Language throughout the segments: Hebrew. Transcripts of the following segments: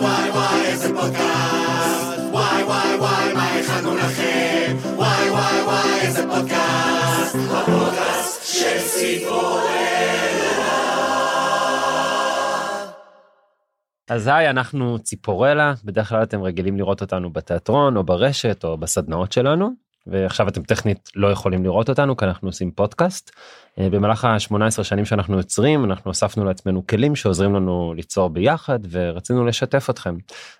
וואי וואי איזה פודקאסט. וואי וואי וואי מה הכנו לכם? וואי וואי וואי איזה פודקאסט. הפודקאסט של ציפורלה אז היי, אנחנו ציפורלה, בדרך כלל אתם רגילים לראות אותנו בתיאטרון או ברשת או בסדנאות שלנו, ועכשיו אתם טכנית לא יכולים לראות אותנו כי אנחנו עושים פודקאסט. אה, במהלך ה-18 שנים שאנחנו יוצרים, אנחנו הוספנו לעצמנו כלים שעוזרים לנו ליצור ביחד ורצינו לשתף אתכם.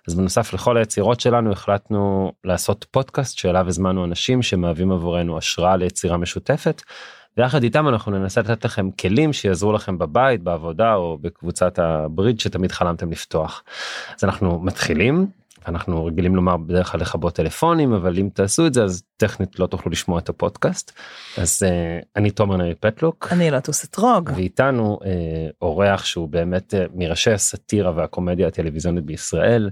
אז בנוסף לכל היצירות שלנו החלטנו לעשות פודקאסט שאליו הזמנו אנשים שמהווים עבורנו השראה ליצירה משותפת. ויחד איתם אנחנו ננסה לתת לכם כלים שיעזרו לכם בבית, בעבודה או בקבוצת הבריד שתמיד חלמתם לפתוח. אז אנחנו מתחילים. אנחנו רגילים לומר בדרך כלל לכבות טלפונים אבל אם תעשו את זה אז טכנית לא תוכלו לשמוע את הפודקאסט. אז uh, אני תומר נרי פטלוק. אני לטוס אתרוג ואיתנו uh, אורח שהוא באמת uh, מראשי הסאטירה והקומדיה הטלוויזיונית בישראל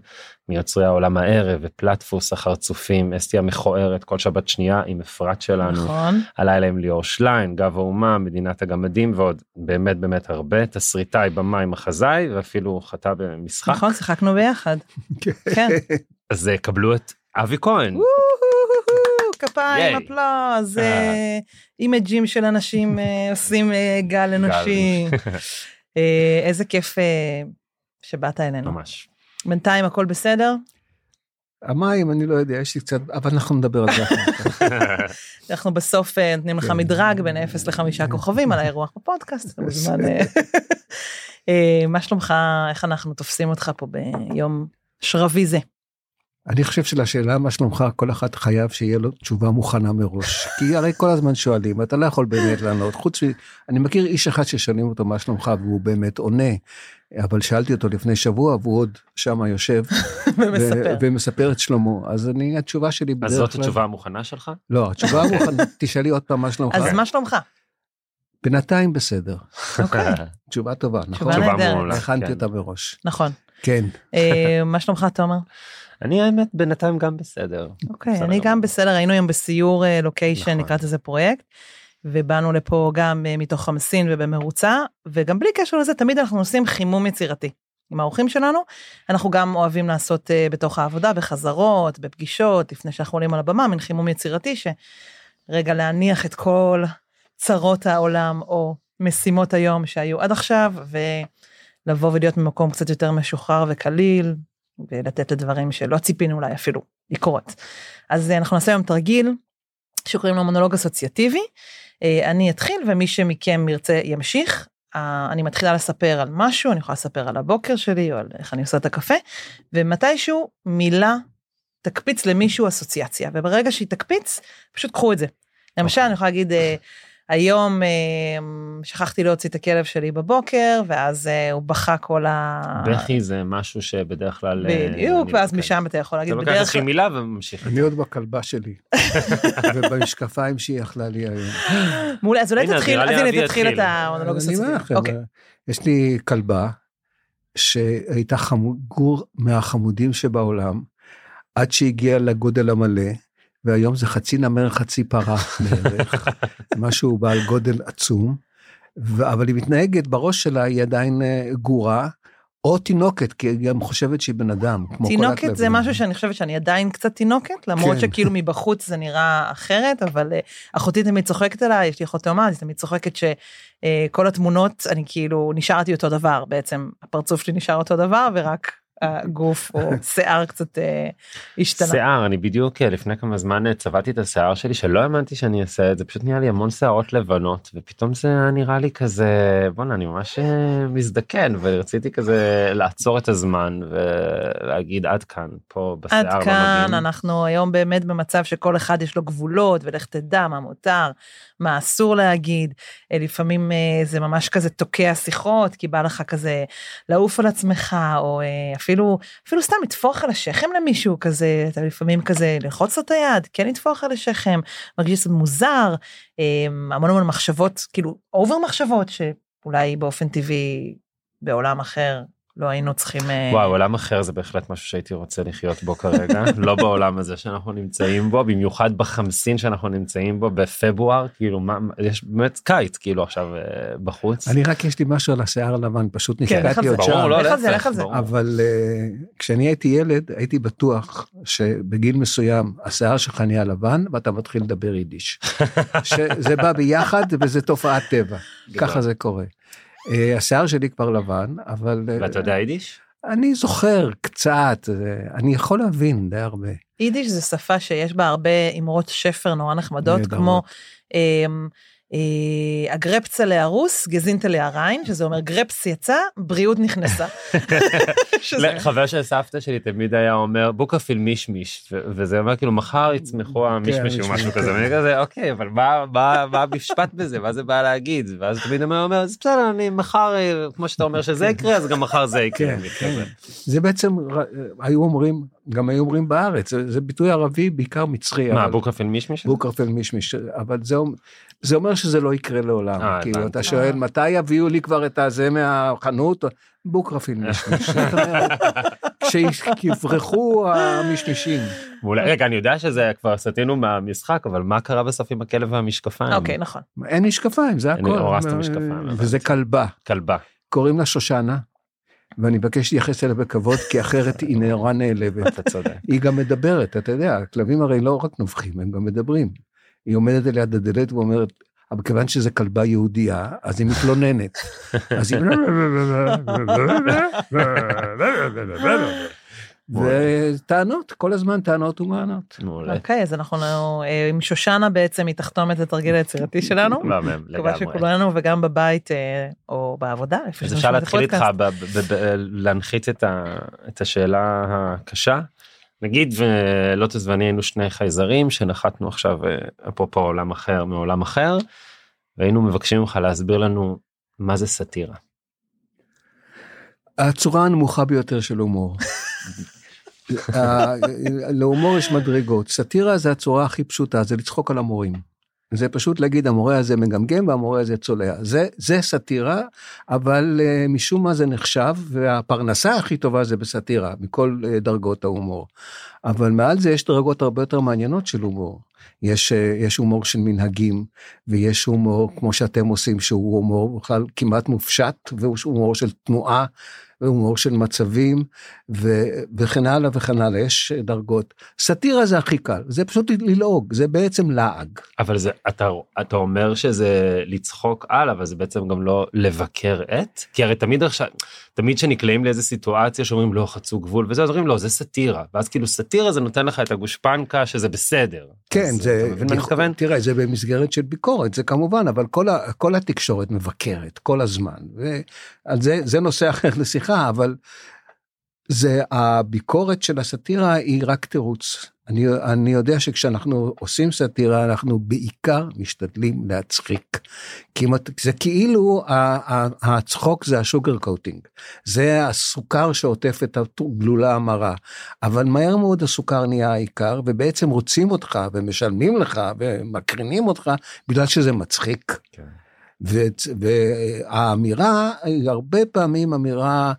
מיוצרי העולם הערב ופלטפוס החרצופים אסתי המכוערת כל שבת שנייה עם אפרת שלנו. נכון. הלילה עם ליאור שליין גב האומה מדינת הגמדים ועוד באמת באמת הרבה. תסריטאי במאי מחזאי ואפילו חטא במשחק. נכון שיחקנו ביחד. כן. אז אה, קבלו את אבי כהן כפיים ייי. אפלוז אה. אה, אימג'ים של אנשים אה, עושים גל אנושי איזה כיף שבאת אלינו ממש. בינתיים הכל בסדר המים אני לא יודע יש לי קצת אבל אנחנו נדבר על זה. אנחנו בסוף נותנים לך כן. מדרג בין 0 לחמישה כוכבים על האירוח בפודקאסט מה שלומך איך אנחנו תופסים אותך פה ביום שרבי זה אני חושב שלשאלה מה שלומך כל אחד חייב שיהיה לו תשובה מוכנה מראש כי הרי כל הזמן שואלים אתה לא יכול באמת לענות חוץ מ... אני מכיר איש אחד ששואלים אותו מה שלומך והוא באמת עונה. אבל שאלתי אותו לפני שבוע והוא עוד שמה יושב ומספר ו- ומספר את שלמה אז אני התשובה שלי אז בדרך זאת כלל התשובה המוכנה שלך? לא התשובה המוכנה תשאלי עוד פעם מה שלומך אז מה שלומך בינתיים בסדר אוקיי. תשובה טובה נכון תשובה. מעולה. הכנתי כן. אותה מראש נכון כן אה, מה שלומך תומר אני האמת בינתיים גם בסדר. אוקיי בסדר אני. גם בסדר היינו היום בסיור אה, לוקיישן נכון. לקראת איזה פרויקט. ובאנו לפה גם אה, מתוך חמסין ובמרוצה וגם בלי קשר לזה תמיד אנחנו עושים חימום יצירתי. עם האורחים שלנו אנחנו גם אוהבים לעשות אה, בתוך העבודה בחזרות בפגישות לפני שאנחנו עולים על הבמה מין חימום יצירתי שרגע להניח את כל צרות העולם או משימות היום שהיו עד עכשיו ולבוא ולהיות ממקום קצת יותר משוחרר וקליל ולתת לדברים שלא ציפינו אולי אפילו לקרות. אז אה, אנחנו נעשה היום תרגיל שקוראים לו מונולוג אסוציאטיבי. אה, אני אתחיל ומי שמכם ירצה ימשיך. אה, אני מתחילה לספר על משהו, אני יכולה לספר על הבוקר שלי או על איך אני עושה את הקפה, ומתישהו מילה תקפיץ למישהו אסוציאציה, וברגע שהיא תקפיץ, פשוט קחו את זה. למשל, אני יכולה להגיד, היום אה, שכחתי להוציא את הכלב שלי בבוקר, ואז אה, הוא בכה כל ה... בכי זה משהו שבדרך כלל... אה, בדיוק, אני- ואז. משם אתה יכול להגיד אתה לוקח בדרך איזושהי כלל, מילה וממשיך. אני עוד בכלבה שלי ובמשקפיים שהיא אכלה לי היום. מעולה, אז אולי תתחיל, אז הנה תתחיל את. המונולוג אני אומר הסוציאטיבי. לכם, אוקיי, יש לי כלבה שהייתה חמוד, גור מהחמודים שבעולם עד שהגיעה לגודל המלא והיום זה חצי נמר חצי פרה בערך משהו בעל גודל עצום ו- אבל היא מתנהגת בראש שלה היא עדיין אה, גורה או תינוקת כי היא גם חושבת שהיא בן אדם. כמו תינוקת זה. משהו שאני חושבת שאני עדיין קצת תינוקת, למרות כן. שכאילו מבחוץ זה נראה אחרת, אבל אה, אחותי תמיד צוחקת עליי, יש לי אחות תאומה, אז היא תמיד צוחקת שכל התמונות, אני כאילו נשארתי אותו דבר, בעצם הפרצוף שלי נשאר אותו דבר, ורק הגוף או שיער קצת אה, השתנה. שיער אני בדיוק אה, לפני כמה זמן אה, צבעתי את השיער שלי שלא האמנתי שאני אעשה את זה פשוט נהיה לי המון שערות לבנות ופתאום זה היה נראה לי כזה בואנה אני ממש מזדקן ורציתי כזה לעצור את הזמן ולהגיד עד כאן פה בשיער. עד כאן. אנחנו היום באמת במצב שכל אחד יש לו גבולות ולך תדע מה מותר מה אסור להגיד אה, לפעמים אה, זה ממש כזה תוקע שיחות כי בא לך כזה לעוף על עצמך או אה, אפילו אפילו סתם לטפוח על השכם למישהו כזה אתה לפעמים כזה ללחוץ לו את היד כן לטפוח על השכם מרגיש קצת מוזר אה, המון המון מחשבות כאילו over מחשבות שאולי באופן טבעי בעולם אחר לא היינו צריכים... אה, וואו עולם אחר זה בהחלט משהו שהייתי רוצה לחיות בו כרגע לא בעולם הזה שאנחנו נמצאים בו במיוחד בחמסין שאנחנו נמצאים בו בפברואר כאילו מה יש באמת קיץ כאילו עכשיו אה, בחוץ. אני רק יש לי משהו על השיער הלבן פשוט כן, על עוד שם. לא, לך על זה, לך על זה. אבל אה, כשאני הייתי ילד הייתי בטוח שבגיל מסוים השיער שלך נהיה לבן ואתה מתחיל לדבר יידיש. שזה בא ביחד וזה תופעת טבע, ככה זה קורה. Uh, השיער שלי כבר לבן אבל uh, ואתה יודע יידיש? אני זוכר קצת uh, אני יכול להבין די הרבה. יידיש זה שפה שיש בה הרבה אמרות שפר נורא נחמדות. כמו אה, הגרפצה להרוס, גזינטה להריין, שזה אומר גרפס יצא, בריאות נכנסה. חבר של סבתא שלי תמיד היה אומר בוקאפיל מישמיש ו- וזה אומר כאילו מחר יצמחו המישמיש או מישמיש, משהו כן. כזה ואני כזה אוקיי אבל מה המשפט בזה מה זה בא להגיד ואז תמיד הוא אומר אז בסדר אני מחר אה, כמו שאתה אומר שזה יקרה אז גם מחר זה יקרה. כן, כן. זה בעצם ר- היו אומרים גם היו אומרים בארץ זה, ביטוי ערבי בעיקר מצרי. מה בוקאפיל מישמיש? בוקרפל מישמיש אבל זה, אומר- זה אומר שזה לא יקרה לעולם אה, כאילו. אתה שואל מתי יביאו לי כבר את הזה מהחנות זאת אומרת, כשיברחו המשמישים מעולה. רגע אני יודע שזה כבר סטינו מהמשחק אבל מה קרה בסוף עם הכלב והמשקפיים? אוקיי, נכון. אין משקפיים זה אין, הכל הורסת משקפיים, וזה. כלבה כלבה. קוראים לה שושנה ואני מבקש להתייחס אליה בכבוד כי אחרת היא נורא נעלבת. אתה צודק. היא גם מדברת אתה יודע הכלבים הרי לא רק נובחים הם גם מדברים. היא עומדת על יד הדלת ואומרת אבל כיוון שזה כלבה יהודייה אז היא מתלוננת. אז היא... וטענות כל הזמן טענות ומענות. מעולה. אוקיי, אז אנחנו אה, עם שושנה בעצם היא תחתום את התרגיל היצירתי שלנו. מהמם מקווה לגמרי. שכולנו וגם בבית אה, או בעבודה. איפה אז שאתם אפשר שומעים את להתחיל איתך הפודקאסט. ב- ב- ב- להנחית את ה- את השאלה הקשה. נגיד ולוטס ואני היינו שני חייזרים שנחתנו עכשיו אה, אפרופו עולם אחר מעולם אחר והיינו מבקשים ממך להסביר לנו מה זה סאטירה. הצורה הנמוכה ביותר של הומור. ה- להומור יש מדרגות סאטירה זה הצורה הכי פשוטה זה לצחוק על המורים. זה פשוט להגיד המורה הזה מגמגם והמורה הזה צולע זה זה סאטירה אבל uh, משום מה זה נחשב והפרנסה הכי טובה זה בסאטירה מכל uh, דרגות ההומור. אבל מעל זה יש דרגות הרבה יותר מעניינות של הומור. יש, uh, יש הומור של מנהגים ויש הומור כמו שאתם עושים שהוא הומור בכלל כמעט מופשט והוא הומור של תנועה והומור של מצבים ו, וכן הלאה וכן הלאה יש דרגות. סאטירה זה הכי קל זה פשוט ללעוג זה בעצם לעג. אבל זה אתה אתה אומר שזה לצחוק על אבל זה בעצם גם לא לבקר את כי הרי תמיד עכשיו תמיד שנקלעים לאיזה סיטואציה שאומרים לא חצו גבול וזה אז אומרים לא זה סאטירה ואז כאילו סאטירה זה נותן לך את הגושפנקה שזה בסדר. כן זה אתה מבין מה אני מתכוון? תראה זה במסגרת של ביקורת זה כמובן אבל כל, ה, כל התקשורת מבקרת כל הזמן ועל זה זה נושא אחר לשיחה אבל זה הביקורת של הסאטירה היא רק תירוץ. אני, אני יודע שכשאנחנו עושים סאטירה אנחנו בעיקר משתדלים להצחיק. את- זה כאילו הצחוק זה השוגר קוטינג. זה הסוכר שעוטף את הגלולה המרה. אבל מהר מאוד הסוכר נהיה העיקר ובעצם רוצים אותך ומשלמים לך ומקרינים אותך בגלל שזה מצחיק. כן. והאמירה היא הרבה פעמים אמירה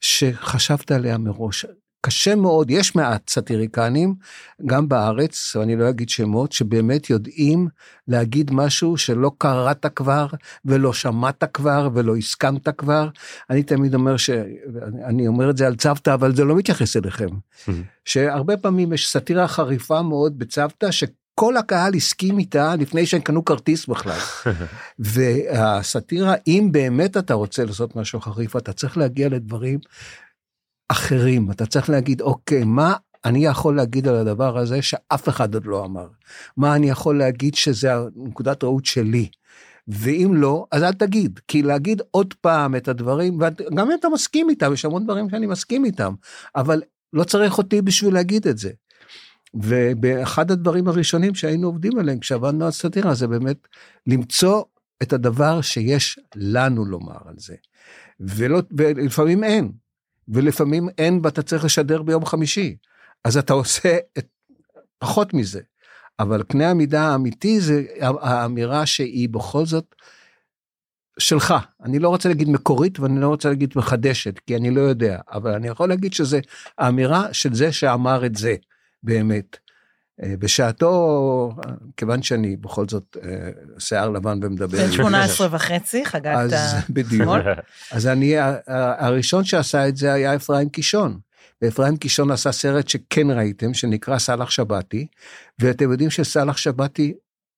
שחשבת עליה מראש. קשה מאוד, יש מעט סאטיריקנים, גם בארץ, ואני לא אגיד שמות, שבאמת יודעים להגיד משהו שלא קראת כבר, ולא שמעת כבר, ולא הסכמת כבר. אני תמיד אומר ש... אני אומר את זה על צוותא, אבל זה לא מתייחס אליכם. שהרבה פעמים יש סאטירה חריפה מאוד בצוותא, שכל הקהל הסכים איתה לפני שהם קנו כרטיס בכלל. והסאטירה, אם באמת אתה רוצה לעשות משהו חריף, אתה צריך להגיע לדברים אחרים. אתה צריך להגיד, אוקיי, מה אני יכול להגיד על הדבר הזה שאף אחד עוד לא אמר? מה אני יכול להגיד שזה נקודת ראות שלי? ואם לא, אז אל תגיד, כי להגיד עוד פעם את הדברים, וגם אם אתה מסכים איתם, יש המון דברים שאני מסכים איתם, אבל לא צריך אותי בשביל להגיד את זה. ובאחד הדברים הראשונים שהיינו עובדים עליהם כשעבדנו על סאטירה זה באמת למצוא את הדבר שיש לנו לומר על זה. ולא, ולפעמים אין, ולפעמים אין ואתה צריך לשדר ביום חמישי, אז אתה עושה את, פחות מזה. אבל קנה המידה האמיתי זה האמירה שהיא בכל זאת שלך. אני לא רוצה להגיד מקורית ואני לא רוצה להגיד מחדשת, כי אני לא יודע, אבל אני יכול להגיד שזה האמירה של זה שאמר את זה, באמת. אה, בשעתו, כיוון שאני בכל זאת אה, שיער לבן ומדבר, בן 18 וחצי, חגגת אז בדיוק. אז אני, הראשון שעשה את זה היה אפרים קישון. ואפרים קישון עשה סרט שכן ראיתם, שנקרא סאלח שבתי, ואתם יודעים שסאלח שבתי,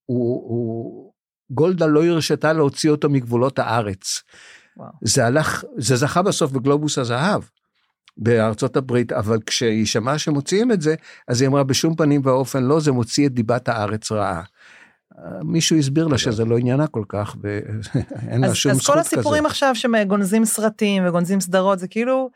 הוא, הוא, גולדה לא הרשתה להוציא אותו מגבולות הארץ. וואו. זה הלך, זה זכה בסוף בגלובוס הזהב בארצות הברית, אבל כשהיא שמעה שמוציאים את זה, אז היא אמרה בשום פנים ואופן לא, זה מוציא את דיבת הארץ רעה. מישהו הסביר לה שזה לא עניינה כל כך, ואין לה אז, שום אז זכות כל כזאת. הסיפורים עכשיו שגונזים סרטים וגונזים סדרות זה כאילו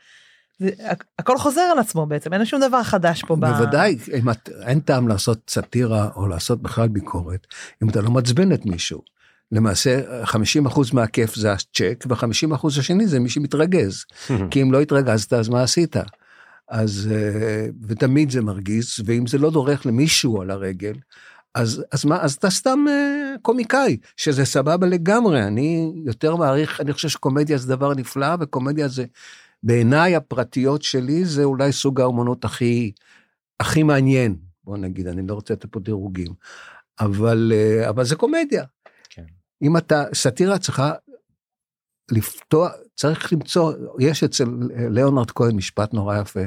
זה, הכ- הכל חוזר על עצמו בעצם אין שום דבר חדש פה. ב- בוודאי, אם את, אין טעם לעשות סאטירה או לעשות בכלל ביקורת, אם אתה לא מעצבן את מישהו. למעשה 50% מהכיף זה הצ'ק ו-50% השני זה מי שמתרגז. כי אם לא התרגזת אז מה עשית? אז אה, ותמיד זה מרגיז ואם זה לא דורך למישהו על הרגל אז אז מה אז אתה סתם אה, קומיקאי שזה סבבה לגמרי אני יותר מעריך אני חושב שקומדיה זה דבר נפלא וקומדיה זה בעיניי הפרטיות שלי זה אולי סוג האומנות הכי הכי מעניין בוא נגיד אני לא רוצה לתת פה דירוגים אבל אה, אבל זה קומדיה. אם אתה סאטירה צריכה לפתוח צריך למצוא יש אצל ליאונרד כהן משפט נורא יפה.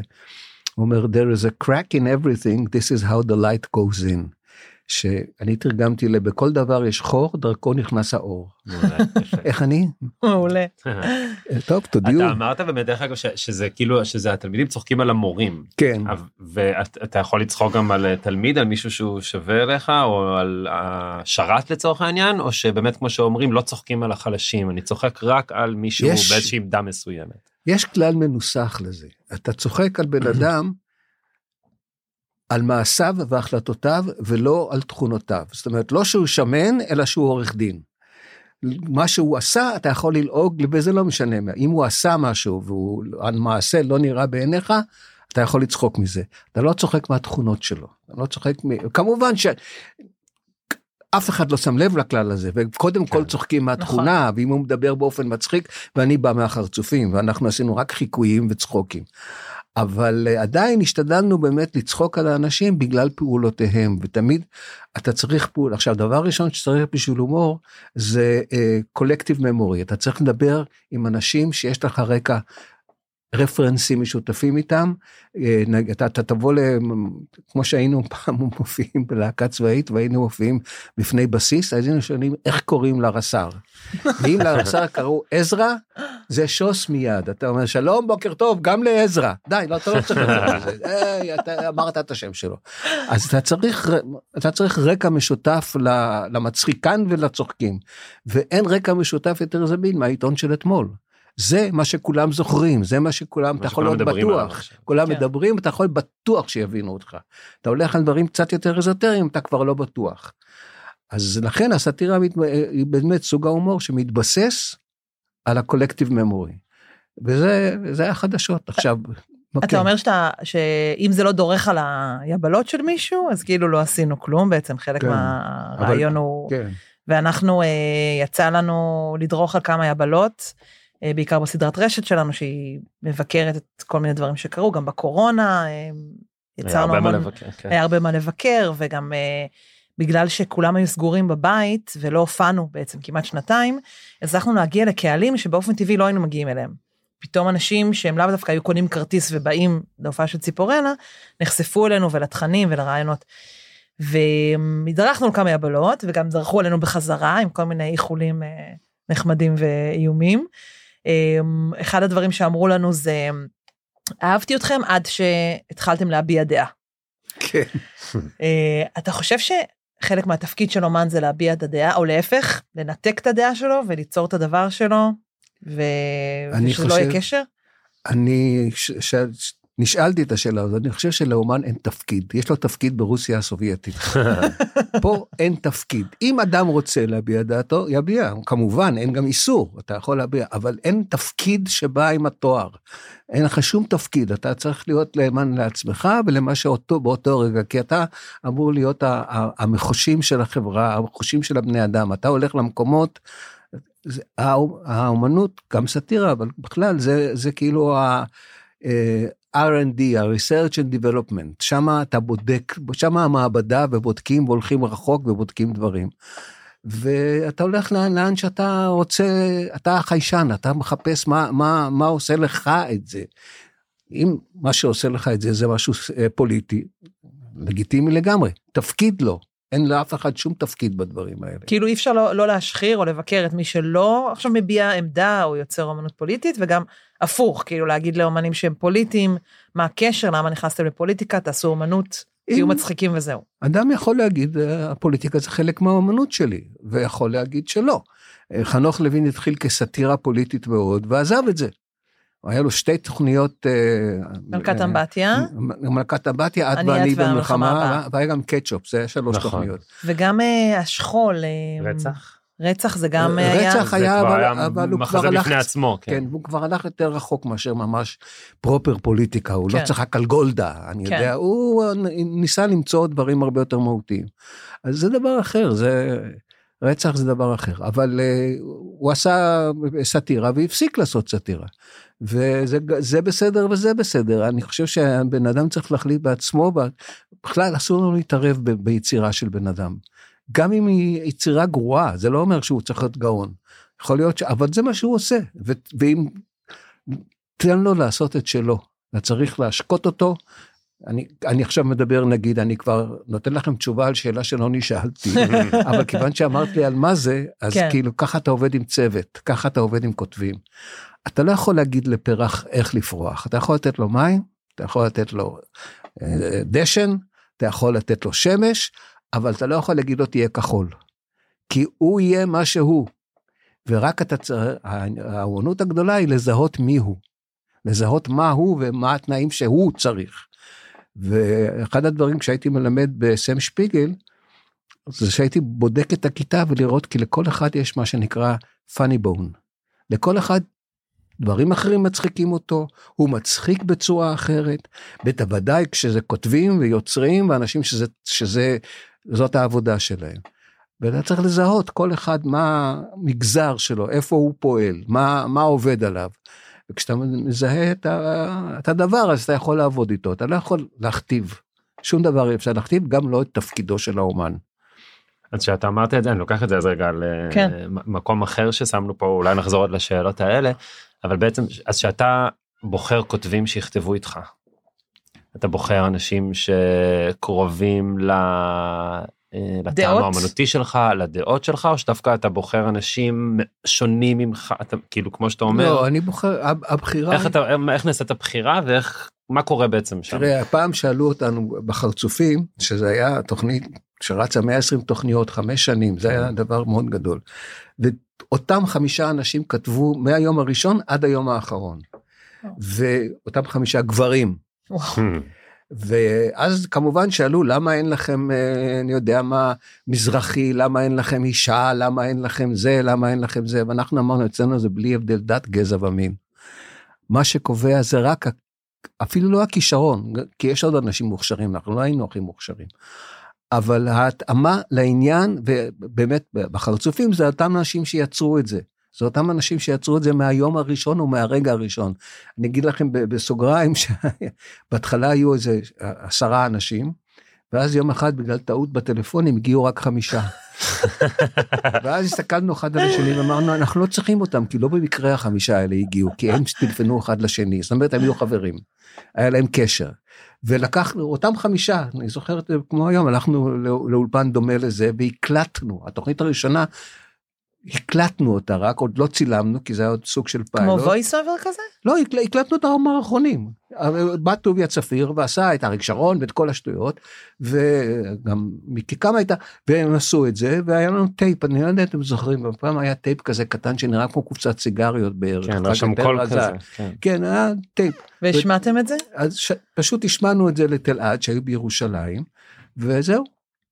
הוא אומר there is a crack in everything this is how the light goes in. שאני תרגמתי לבכל דבר יש חור דרכו נכנס האור. מעולה. איך אני? מעולה. טוב תודיעו. אתה אמרת באמת דרך אגב שזה כאילו שזה התלמידים צוחקים על המורים כן. ואתה יכול לצחוק גם על אה, תלמיד על מישהו שהוא שווה אליך או על השרת לצורך העניין או שבאמת כמו שאומרים לא צוחקים על החלשים אני צוחק רק על מישהו יש- באיזושהי עמדה מסוימת. יש כלל מנוסח לזה. אתה צוחק על בן אדם על מעשיו והחלטותיו ולא על תכונותיו. זאת אומרת, לא שהוא שמן, אלא שהוא עורך דין. מה שהוא עשה, אתה יכול ללעוג, וזה לא משנה. אם הוא עשה משהו והוא המעשה לא נראה בעיניך, אתה יכול לצחוק מזה. אתה לא צוחק מהתכונות שלו. אתה לא צוחק מ... כמובן ש... אף אחד לא שם לב לכלל הזה, וקודם כל צוחקים מהתכונה, ואם הוא מדבר באופן מצחיק, ואני בא מהחרצופים, ואנחנו עשינו רק חיקויים וצחוקים. אבל אה, עדיין השתדלנו באמת לצחוק על האנשים בגלל פעולותיהם, ותמיד אתה צריך פעול. עכשיו, דבר ראשון שצריך בשביל הומור, זה קולקטיב uh, ממורי. אתה צריך לדבר עם אנשים שיש לך רקע רפרנסים משותפים איתם, אה, אתה, אתה תבוא, ל, כמו שהיינו פעם מופיעים בלהקה צבאית והיינו מופיעים בפני בסיס, אז היינו שואלים איך קוראים לרס"ר. ואם לרס"ר קראו עזרא, זה שוס מיד, אתה אומר שלום בוקר טוב גם לעזרא, די לא אתה לא צריך לדבר על זה, אתה אמרת את השם שלו. אז אתה צריך אתה צריך רקע משותף למצחיקן ולצוחקים, ואין רקע משותף יותר זמין מהעיתון של אתמול. זה מה שכולם זוכרים, זה מה שכולם, אתה יכול להיות בטוח. כולם כן. מדברים, אתה יכול בטוח שיבינו אותך. אתה הולך על דברים קצת יותר אזוטריים, אתה כבר לא בטוח. אז לכן הסאטירה מת- היא באמת סוג ההומור שמתבסס על הקולקטיב ממורי. וזה זה היה חדשות עכשיו. אתה אוקיי. אומר שאתה שאם זה לא דורך על היבלות של מישהו אז כאילו לא עשינו כלום בעצם חלק כן. מהרעיון הוא כן. ואנחנו אה, יצא לנו לדרוך על כמה יבלות בעיקר בסדרת רשת שלנו שהיא מבקרת את כל מיני דברים שקרו גם בקורונה אה, היה יצרנו הרבה מה המון לבקר, כן. היה הרבה מה לבקר וגם אה, בגלל שכולם היו סגורים בבית ולא הופענו בעצם כמעט שנתיים הצלחנו להגיע לקהלים שבאופן טבעי לא היינו מגיעים אליהם. פתאום אנשים שהם לאו דווקא היו קונים כרטיס ובאים להופעה של ציפורנה נחשפו אלינו ולתכנים ולרעיונות. והתדרכנו על כמה יבלות וגם דרכו עלינו בחזרה עם כל מיני איחולים אה, נחמדים ואיומים. אה, אחד הדברים שאמרו לנו זה אהבתי אתכם עד שהתחלתם להביע דעה. כן. אה, אתה חושב שחלק מהתפקיד של אומן זה להביע את הדעה, או להפך, לנתק את הדעה שלו וליצור את הדבר שלו, ו... אני ושזה לא יהיה חושב- קשר? אני ש, ש, נשאלתי את השאלה הזאת, אני חושב שלאומן אין תפקיד, יש לו תפקיד ברוסיה הסובייטית. פה אין תפקיד. אם אדם רוצה להביע דעתו, יביע. כמובן, אין גם איסור, אתה יכול להביע, אבל אין תפקיד שבא עם התואר. אין לך שום תפקיד, אתה צריך להיות נאמן לעצמך ולמה שאותו באותו רגע, כי אתה אמור להיות המחושים של החברה, המחושים של הבני אדם. אתה הולך למקומות, האומנות, גם סאטירה, אבל בכלל זה, זה כאילו ה... אה, R&D, ה-research and development, שם אתה בודק, שם המעבדה ובודקים והולכים רחוק ובודקים דברים. ואתה הולך לאן, לאן שאתה רוצה, אתה חיישן, אתה מחפש מה, מה, מה עושה לך את זה. אם מה שעושה לך את זה זה משהו אה, פוליטי, לגיטימי לגמרי, תפקיד לו, אין לאף אחד שום תפקיד בדברים האלה. כאילו אי אפשר לא, לא להשחיר או לבקר את מי שלא עכשיו מביע עמדה או יוצר אומנות פוליטית וגם הפוך כאילו להגיד לאומנים שהם פוליטיים מה הקשר למה נכנסתם לפוליטיקה תעשו אומנות תהיו מצחיקים וזהו. אדם יכול להגיד, "אה, הפוליטיקה זה חלק מהאומנות שלי, ויכול להגיד שלא. אה, חנוך לוין התחיל כסאטירה פוליטית מאוד, ועזב את זה. היה לו שתי תוכניות... אה, מלכת אה, אמבטיה מלכת אמבטיה, את אני, ואני במלחמה. והיה גם קטשופ, זה היה שלוש נכון. תוכניות. וגם אה, השכול רצח? רצח זה גם היה רצח היה, אבל- היה אבל הוא מחזה כבר הלך... בפני עצמו, כן. כן, הוא כבר הלך יותר רחוק מאשר ממש פרופר פוליטיקה, הוא לא כן. צחק על גולדה, אני כן. יודע, הוא ניסה למצוא דברים הרבה יותר מהותיים. אז זה דבר אחר, זה... רצח זה דבר אחר, אבל uh, הוא עשה סאטירה והפסיק לעשות סאטירה. וזה זה בסדר וזה בסדר, אני חושב שהבן אדם צריך להחליט בעצמו, בכלל אסור לנו להתערב ב- ביצירה של בן אדם. גם אם היא יצירה גרועה, זה לא אומר שהוא צריך להיות גאון. יכול להיות ש... אבל זה מה שהוא עושה, ו... ואם... תן לו לעשות את שלו, אתה צריך להשקות אותו. אני, אני עכשיו מדבר נגיד, אני כבר נותן לכם תשובה על שאלה שלא נשאלתי, אבל כיוון שאמרת לי על מה זה, אז כן. כאילו ככה אתה עובד עם צוות, ככה אתה עובד עם כותבים. אתה לא יכול להגיד לפרח איך לפרוח, אתה יכול לתת לו מים, אתה יכול לתת לו אה, דשן, אתה יכול לתת לו שמש, אבל אתה לא יכול להגיד לו תהיה כחול. כי הוא יהיה מה שהוא. ורק אתה צריך, האומנות הגדולה היא לזהות מי הוא. לזהות מה הוא ומה התנאים שהוא צריך. ואחד הדברים כשהייתי מלמד בסם שפיגל, זה שהייתי בודק את הכיתה ולראות כי לכל אחד יש מה שנקרא funny bone. לכל אחד דברים אחרים מצחיקים אותו, הוא מצחיק בצורה אחרת, בוודאי כשזה כותבים ויוצרים ואנשים שזה, שזה, זאת העבודה שלהם. ואתה צריך לזהות כל אחד מה המגזר שלו, איפה הוא פועל, מה, מה עובד עליו. וכשאתה מזהה את, ה, את הדבר אז אתה יכול לעבוד איתו, אתה לא יכול להכתיב. שום דבר אי אפשר להכתיב, גם לא את תפקידו של האומן. אז כשאתה אמרת את זה אני לוקח את זה אז רגע כן. למקום אחר ששמנו פה אולי נחזור עוד לשאלות האלה אבל בעצם אז שאתה בוחר כותבים שיכתבו איתך. אתה בוחר אנשים שקרובים ל... אה, לטעם? האומנותי שלך לדעות שלך או שדווקא אתה בוחר אנשים שונים ממך אתה כאילו כמו שאתה אומר לא, אני בוחר, הב- הבחירה... איך אתה איך נעשית הבחירה ואיך מה קורה בעצם שם. תראה, הפעם שאלו אותנו בחרצופים, שזה היה תוכנית שרצה 120 תוכניות, חמש שנים, זה היה דבר מאוד גדול. ואותם חמישה אנשים כתבו מהיום הראשון עד היום האחרון. ואותם חמישה גברים. ואז כמובן שאלו למה אין לכם, אה, אני יודע מה, מזרחי, למה אין לכם אישה, למה אין לכם זה, למה אין לכם זה, ואנחנו אמרנו אצלנו זה בלי הבדל דת, גזע ומין. מה שקובע זה רק, אפילו לא הכישרון, כי יש עוד אנשים מוכשרים, אנחנו לא היינו הכי מוכשרים. אבל ההתאמה לעניין, ובאמת בחרצופים זה אותם אנשים שיצרו את זה. זה אותם אנשים שיצרו את זה מהיום הראשון ומהרגע הראשון. אני אגיד לכם בסוגריים שבהתחלה היו איזה עשרה אנשים, ואז יום אחד בגלל טעות בטלפונים הגיעו רק חמישה. ואז הסתכלנו אחד על השני ואמרנו אנחנו לא צריכים אותם כי לא במקרה החמישה האלה הגיעו כי הם טלפנו אחד לשני זאת אומרת הם היו חברים. היה להם קשר. ולקחנו אותם חמישה אני זוכר את זה כמו היום הלכנו לא- לאולפן דומה לזה והקלטנו התוכנית הראשונה. הקלטנו אותה רק עוד לא צילמנו כי זה היה עוד סוג של כמו פיילוט. voice over כזה? לא, הקל- הקלטנו את המערכונים. בא טוביה צפיר ועשה את אריק שרון ואת כל השטויות, וגם מיקי קמה הייתה, והם עשו את זה, והיה לנו טייפ, אני לא יודע אם אתם זוכרים, פעם היה טייפ כזה קטן שנראה כמו קופסת סיגריות בערך. כן, אחר היה שם כך קול כזה. כן. כן, היה טייפ. והשמעתם את זה? אז ש... פשוט השמענו את זה לטלעד שהיו בירושלים, וזהו.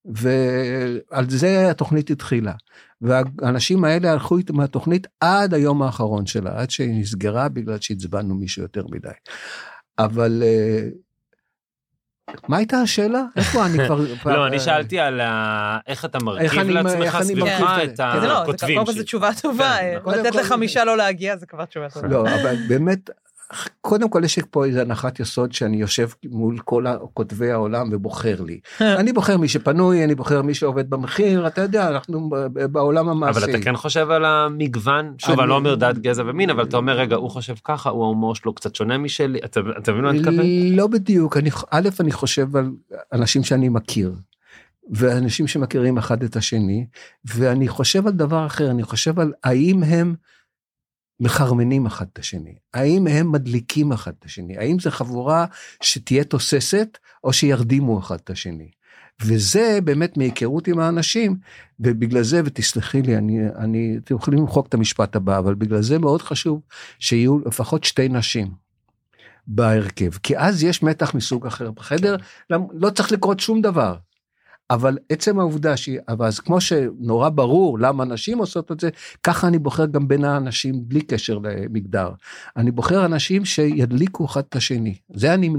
ועל זה התוכנית התחילה. והאנשים האלה הלכו איתם מהתוכנית עד היום האחרון שלה, עד שהיא נסגרה בגלל שעצבנו מישהו יותר מדי. אבל אה, מה הייתה השאלה? איפה אני כבר... לא, אני שאלתי על איך אתה איך מרכיב לעצמך סביבך את את- זה לא, זה הכותבים קודם כל זו שלי. תשובה טובה, כן, אה, לתת כל- לחמישה לא להגיע זה כבר תשובה טובה. לא, אבל באמת, קודם כל יש פה איזה הנחת יסוד שאני יושב מול כל כותבי העולם ובוחר לי. אני בוחר מי שפנוי, אני בוחר מי שעובד במחיר, אתה יודע, אנחנו בעולם המעשי. אבל אתה כן חושב על המגוון שוב אני- לא אומר דת גזע ומין אבל אתה אומר רגע הוא חושב ככה הוא ההומור שלו קצת שונה משלי אתה מבין מה אני מתכוון? לא בדיוק, א', אני חושב על אנשים שאני מכיר, ואנשים שמכירים אחד את השני, ואני חושב על דבר אחר, אני חושב על האם הם מחרמנים אחד את השני, האם הם מדליקים אחד את השני, האם זו חבורה שתהיה תוססת, או שירדימו אחד את השני. וזה באמת מהיכרות עם האנשים, ובגלל זה, ותסלחי לי, אני, אני, אתם יכולים למחוק את המשפט הבא, אבל בגלל זה מאוד חשוב שיהיו לפחות שתי נשים. בהרכב, כי אז יש מתח מסוג אחר בחדר, למ- לא צריך לקרות שום דבר. אבל עצם העובדה שהיא, אבל אז כמו שנורא ברור למה נשים עושות את זה, ככה אני בוחר גם בין האנשים בלי קשר למגדר. אני בוחר אנשים שידליקו אחד את השני. זה אני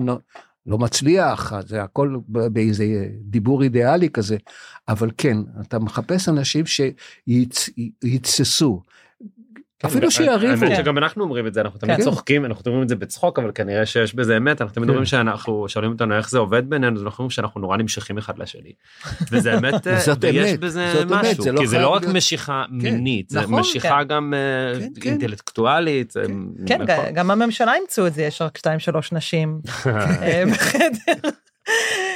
לא, מצליח, זה הכל באיזה דיבור אידיאלי כזה, אבל כן, אתה מחפש אנשים שיתססו. אפילו כן, שיריבו. האמת שגם אנחנו אומרים את זה אנחנו תמיד כן. צוחקים אנחנו אומרים את זה בצחוק אבל כנראה שיש בזה אמת אנחנו תמיד כן. אומרים שאנחנו שואלים אותנו איך זה עובד בינינו אנחנו אומרים שאנחנו נורא נמשכים אחד לשני. וזה אמת ויש בזה משהו לא כי זה לא רק משיכה מינית זה נכון, משיכה כן. גם אה, כן, כן. אינטלקטואלית. אה, כן, נכון. גם בממשלה אימצו את זה, יש רק שתיים שלוש נשים אה, בחדר.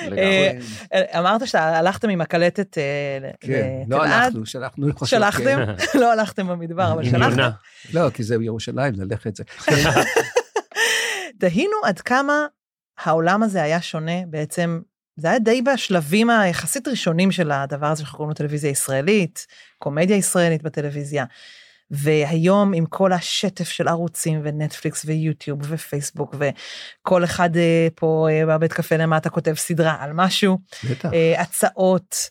לגמרי. אה, אה, אמרת שהלכתם עם הקלטת אה, כן, לא הלכנו, שלחנו, חושב, שלחתם? לא הלכתם במדבר, אבל שלחתם. כן. לא, כי זה ירושלים, ללכת זה. תהינו עד כמה העולם הזה היה שונה בעצם, זה היה די בשלבים היחסית ראשונים של הדבר הזה שאנחנו קוראים לו טלוויזיה ישראלית, קומדיה ישראלית בטלוויזיה. והיום עם כל השטף של ערוצים ונטפליקס ויוטיוב ופייסבוק וכל אחד אה, פה אה, בבית קפה למטה כותב סדרה על משהו, בטח. אה, הצעות,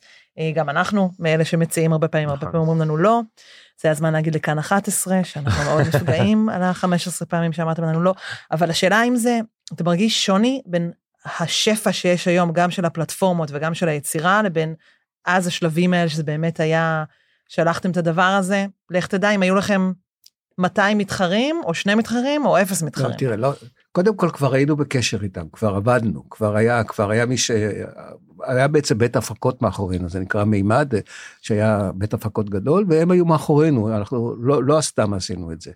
גם אנחנו מאלה שמציעים הרבה פעמים, הרבה נכון. פעמים אומרים לנו לא. זה הזמן להגיד לכאן 11 שאנחנו מאוד נפגעים על ה-15 פעמים שאמרתם לנו לא, אבל השאלה אם זה, אתה מרגיש שוני בין השפע שיש היום גם של הפלטפורמות וגם של היצירה לבין אז השלבים האלה שזה באמת היה, שלחתם את הדבר הזה, לך תדע אם היו לכם 200 מתחרים או שני מתחרים או אפס לא, מתחרים. תראה, לא, קודם כל כבר היינו בקשר איתם, כבר עבדנו, כבר היה, כבר היה מי ש... היה בעצם בית הפקות מאחורינו, זה נקרא מימד, שהיה בית הפקות גדול, והם היו מאחורינו, אנחנו לא, לא סתם עשינו את זה.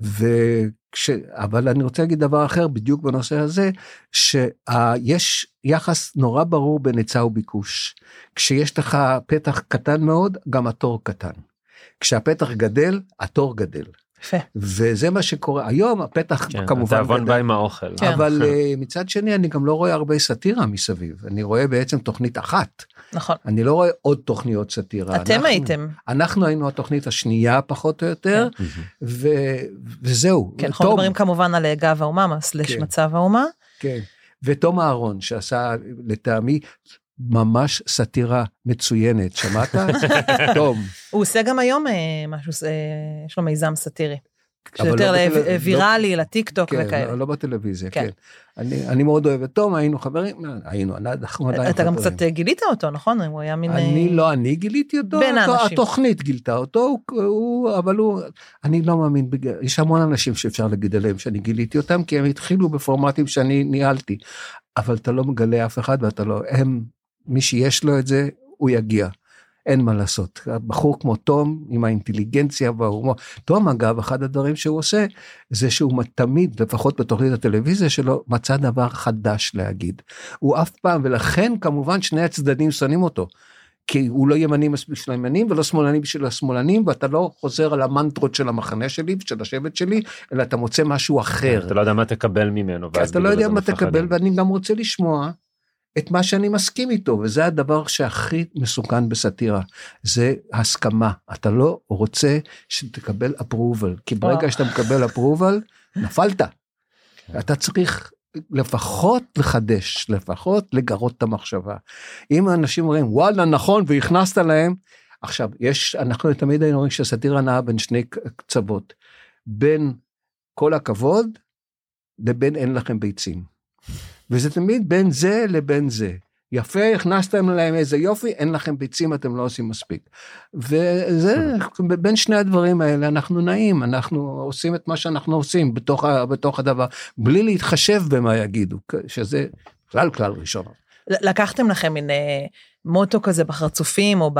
וכש... אבל אני רוצה להגיד דבר אחר בדיוק בנושא הזה, שיש יחס נורא ברור בין היצע וביקוש. כשיש לך פתח קטן מאוד, גם התור קטן. כשהפתח גדל, התור גדל. יפה. וזה מה שקורה היום הפתח כן, כמובן התיאבון גדל. בא עם האוכל. כן. אבל אה, מצד שני אני גם לא רואה הרבה סאטירה מסביב אני רואה בעצם תוכנית אחת נכון. אני לא רואה עוד תוכניות סאטירה. אתם אנחנו- הייתם, אנחנו היינו התוכנית השנייה פחות או יותר ו... וזהו. כן, אנחנו מדברים כמובן על גב האומה, סלש כן. מצב האומה. כן. ותום אהרון שעשה לטעמי ממש סאטירה מצוינת שמעת? תום. הוא עושה גם היום אה, משהו, אה, יש לו מיזם סאטירי. שיותר לא ויראלי, לטיק טוק כן, וכאלה. לא, לא בטלוויזיה, כן. כן. אני, אני מאוד אוהב את תום, היינו חברים, היינו, אנחנו עדיין אתה גם חברים. קצת אה, גילית אותו, נכון? הוא היה מין... אני אה, לא אני גיליתי אותו, בין אותו- האנשים. התוכנית גילתה אותו, הוא, הוא, אבל הוא, אני לא מאמין, יש המון אנשים שאפשר להגיד עליהם שאני גיליתי אותם, כי הם התחילו בפורמטים שאני ניהלתי, אבל אתה לא מגלה אף אחד ואתה לא, הם, מי שיש לו את זה, הוא יגיע. אין מה לעשות. בחור כמו תום, עם האינטליגנציה וההומור. תום אגב, אחד הדברים שהוא עושה, זה שהוא תמיד, לפחות בתוכנית הטלוויזיה שלו, מצא דבר חדש להגיד. הוא אף פעם, ולכן כמובן שני הצדדים שונאים אותו. כי הוא לא ימני מספיק של הימנים ולא שמאלני בשביל השמאלנים ואתה לא חוזר על המנטרות של המחנה שלי ושל השבט שלי אלא אתה מוצא משהו אחר. אתה לא יודע מה תקבל ממנו. אתה לא יודע מה. תקבל ואני גם רוצה לשמוע את מה שאני מסכים איתו וזה הדבר שהכי מסוכן בסאטירה זה הסכמה אתה לא רוצה שתקבל approval כי ברגע. שאתה מקבל approval נפלת. אתה צריך לפחות לחדש לפחות לגרות את המחשבה. אם אנשים אומרים וואלה נכון והכנסת להם עכשיו יש אנחנו תמיד היינו אומרים שהסאטירה נעה בין שני קצוות בין כל הכבוד לבין אין לכם ביצים. וזה תמיד בין זה לבין זה. יפה, הכנסתם להם איזה יופי, אין לכם ביצים, אתם לא עושים מספיק. וזה, בין שני הדברים האלה אנחנו נעים, אנחנו עושים את מה שאנחנו עושים בתוך, בתוך הדבר, בלי להתחשב במה יגידו, שזה כלל כלל ראשון. לקחתם לכם מין אה, מוטו כזה בחרצופים או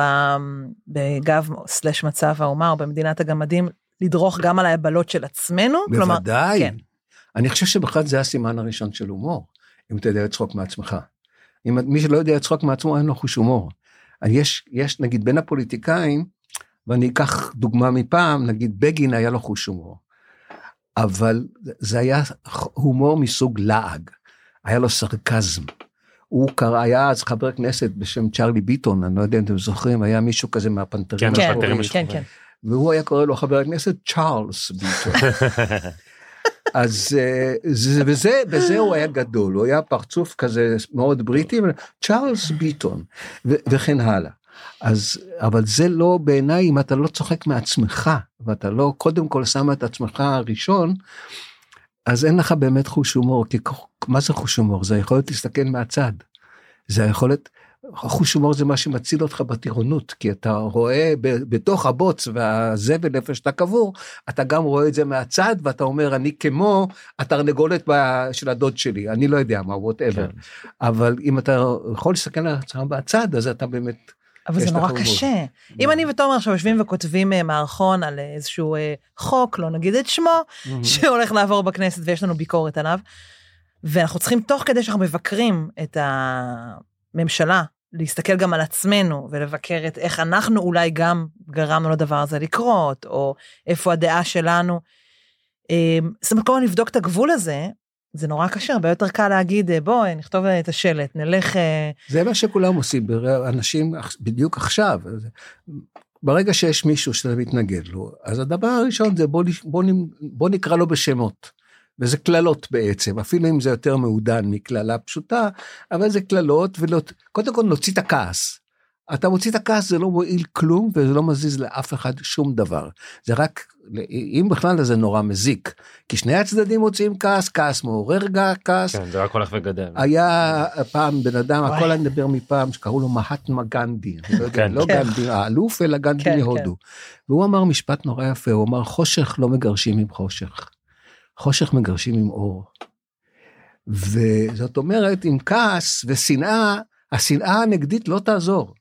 בגב סלש מצב האומה או במדינת הגמדים, לדרוך גם על ההבלות של עצמנו? כלומר, בוודאי. כן. אני חושב שבכלל זה הסימן הראשון של הומור, אם אתה יודע לצחוק מעצמך. אם מי שלא יודע לצחוק מעצמו, אין לו חוש הומור. יש, יש נגיד בין הפוליטיקאים, ואני אקח דוגמה מפעם, נגיד בגין היה לו חוש הומור. אבל זה היה הומור מסוג לעג, היה לו סרקזם. הוא קרא, היה אז חבר כנסת בשם צ'רלי ביטון, אני לא יודע אם אתם זוכרים, היה מישהו כזה מהפנתרים כן, כן, כן. כן. והוא היה קורא לו חבר הכנסת צ'ארלס ביטון. אז אה, זה, וזה, בזה הוא היה גדול, הוא היה פרצוף כזה מאוד בריטי, צ'ארלס ביטון, ו, וכן הלאה. אז, אבל זה לא בעיניי, אם אתה לא צוחק מעצמך, ואתה לא קודם כל שם את עצמך הראשון, אז אין לך באמת חוש הומור, כי מה זה חוש הומור? זה היכולת להסתכל מהצד. זה היכולת, חוש הומור זה מה שמציל אותך בטירונות, כי אתה רואה בתוך הבוץ והזבל איפה שאתה קבור, אתה גם רואה את זה מהצד ואתה אומר אני כמו התרנגולת של הדוד שלי, אני לא יודע מה, ווטאבר. כן. אבל אם אתה יכול להסתכל על עצמך בצד, אז אתה באמת, אבל זה נורא. קשה. אם אני ותומר עכשיו יושבים וכותבים אה, מערכון על איזשהו אה, חוק, לא נגיד את שמו, שהולך לעבור בכנסת ויש לנו ביקורת עליו, ואנחנו צריכים תוך כדי שאנחנו מבקרים את הממשלה, להסתכל גם על עצמנו ולבקר את איך אנחנו אולי גם גרמנו לדבר הזה לקרות, או איפה הדעה שלנו. אה, זאת אומרת, כל הזמן לבדוק את הגבול הזה, זה נורא קשה, הרבה יותר קל להגיד, אה, בואי, נכתוב את השלט, נלך... אה, זה מה שכולם עושים, אנשים בדיוק עכשיו. ברגע שיש מישהו שאתה מתנגד לו, אז הדבר הראשון זה בוא, בוא, בוא נקרא לו בשמות. וזה קללות בעצם, אפילו אם זה יותר מעודן מקללה פשוטה, אבל זה קללות, וקודם כל נוציא את הכעס. אתה מוציא את הכעס זה לא מועיל כלום וזה לא מזיז לאף אחד שום דבר. זה רק, אם בכלל אז זה נורא מזיק. כי שני הצדדים מוציאים כעס, כעס מעורר גע- כעס, כן, זה רק הולך וגדל. היה פעם בן אדם. הכל אני מדבר מפעם, שקראו לו מהטמה גנדי, אני לא יודע, כן. לא כן. גנדי האלוף, אלא גנדי כן, מהודו. והוא אמר משפט נורא יפה, הוא אמר, חושך לא מגרשים עם חושך, חושך מגרשים עם אור. וזאת אומרת, עם כעס ושנאה, השנאה הנגדית לא תעזור.